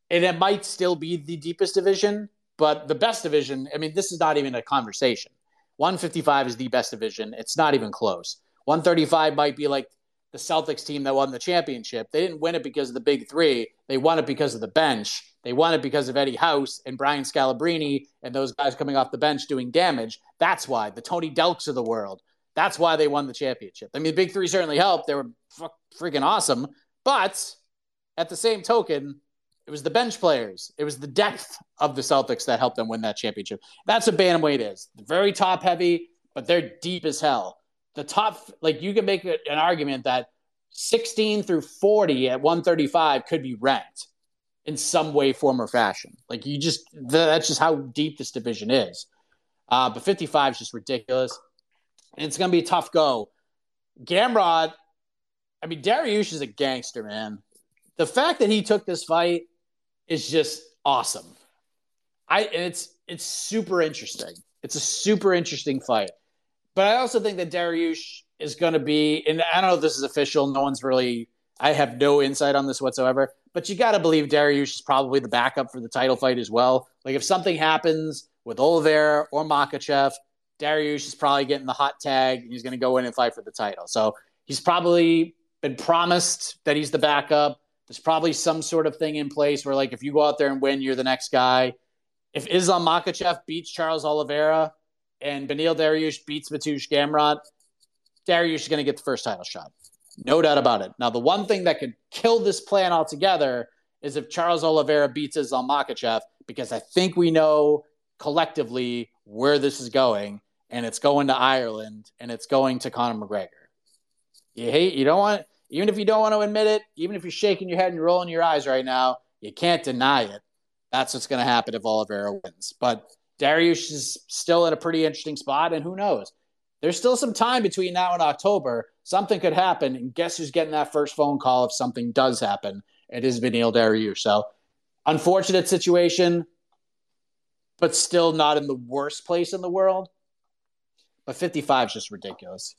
And it might still be the deepest division, but the best division, I mean, this is not even a conversation. 155 is the best division. It's not even close. 135 might be like the Celtics team that won the championship. They didn't win it because of the big three. They won it because of the bench. They won it because of Eddie House and Brian Scalabrine and those guys coming off the bench doing damage. That's why the Tony Delks of the world. That's why they won the championship. I mean, the big three certainly helped. They were freaking awesome. But at the same token, it was the bench players. It was the depth of the Celtics that helped them win that championship. That's what bantamweight is. Very top heavy, but they're deep as hell the top, like you can make an argument that 16 through 40 at 135 could be ranked in some way, form, or fashion. Like you just that's just how deep this division is. Uh, but 55 is just ridiculous. It's going to be a tough go. Gamrot, I mean, Dariush is a gangster, man. The fact that he took this fight is just awesome. I and it's it's super interesting. It's a super interesting fight. But I also think that Dariush is going to be, and I don't know if this is official. No one's really, I have no insight on this whatsoever. But you got to believe Dariush is probably the backup for the title fight as well. Like if something happens with Oliveira or Makhachev, Dariush is probably getting the hot tag and he's going to go in and fight for the title. So he's probably been promised that he's the backup. There's probably some sort of thing in place where, like, if you go out there and win, you're the next guy. If Islam Makhachev beats Charles Oliveira and Beneil Dariush beats Mateusz Gamrot, Dariush is going to get the first title shot. No doubt about it. Now, the one thing that could kill this plan altogether is if Charles Oliveira beats Islam Makhachev, because I think we know collectively where this is going, and it's going to Ireland, and it's going to Conor McGregor. You hate, you don't want, even if you don't want to admit it, even if you're shaking your head and rolling your eyes right now, you can't deny it. That's what's going to happen if Oliveira wins. But Dariush is still in a pretty interesting spot, and who knows? There's still some time between now and October. Something could happen, and guess who's getting that first phone call if something does happen? It is Beneil Dariush. So, unfortunate situation, but still not in the worst place in the world. But 55 is just ridiculous.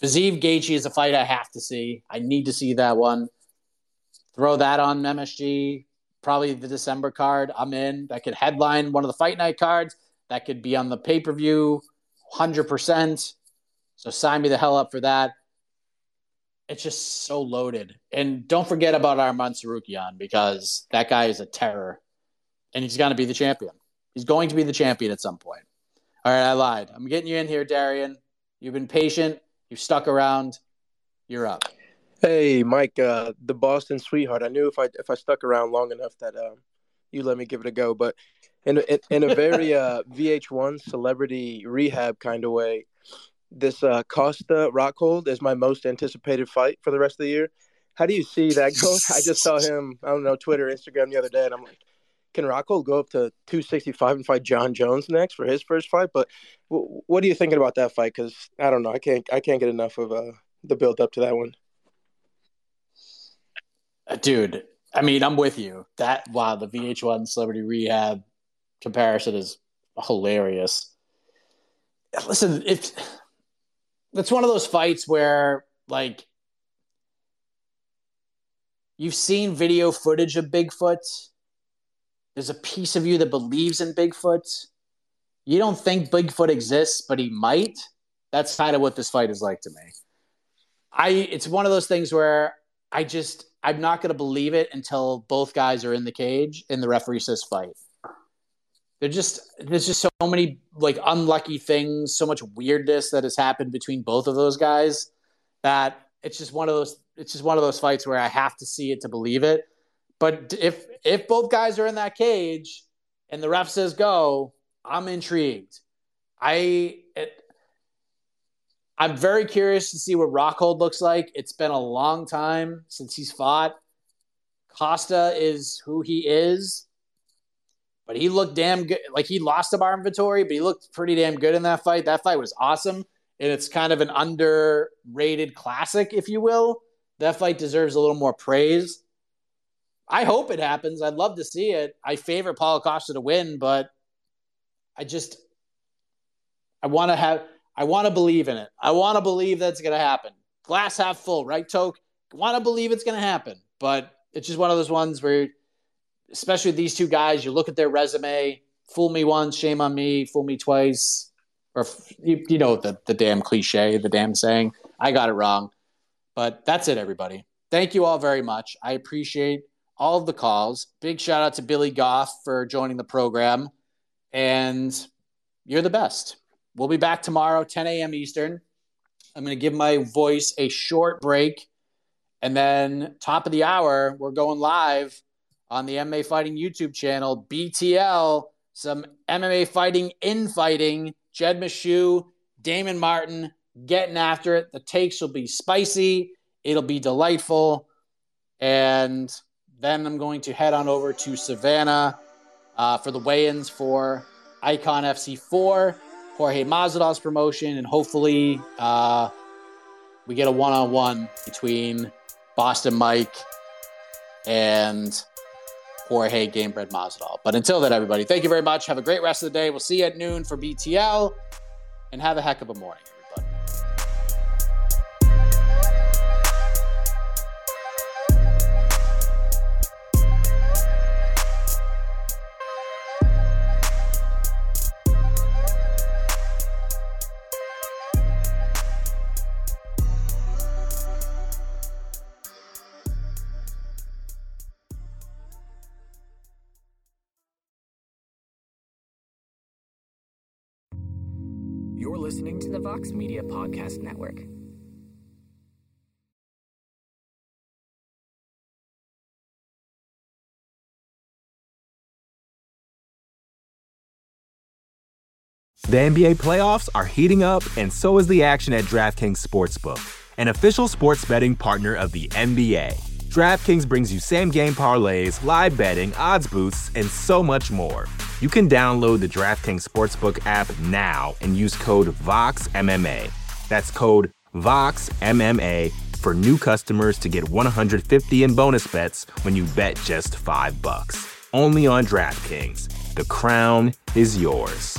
Fiziev Gaethje is a fight I have to see. I need to see that one. Throw that on MSG. Probably the December card. I'm in. That could headline one of the fight night cards. That could be on the pay per view, hundred percent. So sign me the hell up for that. It's just so loaded. And don't forget about Arman Tsarukyan because that guy is a terror, and he's going to be the champion. He's going to be the champion at some point. All right, I lied. I'm getting you in here, Darian. You've been patient. You've stuck around. You're up. Hey, Mike, uh, the Boston sweetheart. I knew if I if I stuck around long enough that um, you let me give it a go. But in in, in a very uh, VH1 celebrity rehab kind of way, this uh, Costa Rockhold is my most anticipated fight for the rest of the year. How do you see that going? I just saw him. I don't know Twitter, Instagram the other day, and I'm like, can Rockhold go up to 265 and fight John Jones next for his first fight? But w- what are you thinking about that fight? Because I don't know. I can't. I can't get enough of uh, the build up to that one. Uh, dude, I mean, I'm with you. That wow, the VH1 Celebrity Rehab comparison is hilarious. Listen, if it's one of those fights where like you've seen video footage of Bigfoot, there's a piece of you that believes in Bigfoot. You don't think Bigfoot exists, but he might. That's kind of what this fight is like to me. I it's one of those things where I just I'm not going to believe it until both guys are in the cage and the referee says fight. They're just there's just so many like unlucky things, so much weirdness that has happened between both of those guys that it's just one of those it's just one of those fights where I have to see it to believe it. But if if both guys are in that cage and the ref says go, I'm intrigued. I it, I'm very curious to see what Rockhold looks like. It's been a long time since he's fought. Costa is who he is, but he looked damn good. Like he lost to Marvin Vettori, but he looked pretty damn good in that fight. That fight was awesome, and it's kind of an underrated classic, if you will. That fight deserves a little more praise. I hope it happens. I'd love to see it. I favor Paulo Costa to win, but I just I want to have I want to believe in it. I want to believe that's going to happen. Glass half full, right, Toke? Want to believe it's going to happen, but it's just one of those ones where, especially these two guys, you look at their resume. Fool me once, shame on me. Fool me twice, or you, you know the the damn cliche, the damn saying. I got it wrong, but that's it, everybody. Thank you all very much. I appreciate all of the calls. Big shout out to Billy Goff for joining the program, and you're the best. We'll be back tomorrow, 10 a.m. Eastern. I'm going to give my voice a short break. And then, top of the hour, we're going live on the MMA Fighting YouTube channel, BTL, some MMA fighting infighting. Jed Meshew, Damon Martin getting after it. The takes will be spicy, it'll be delightful. And Then I'm going to head on over to Savannah uh, for the weigh-ins for Icon FC4, Jorge Masvidal's promotion, and hopefully uh, we get a one-on-one between Boston Mike and Jorge Gamebred Masvidal. But until then, everybody, thank you very much. Have a great rest of the day. We'll see you at noon for BTL, and have a heck of a morning. Vox Media Podcast Network. The NBA playoffs are heating up, and so is the action at DraftKings Sportsbook, an official sports betting partner of the NBA. DraftKings brings you same game parlays, live betting, odds boosts, and so much more. You can download the DraftKings Sportsbook app now and use code VOXMMA. That's code VOXMMA for new customers to get 150 in bonus bets when you bet just 5 bucks. Only on DraftKings. The crown is yours.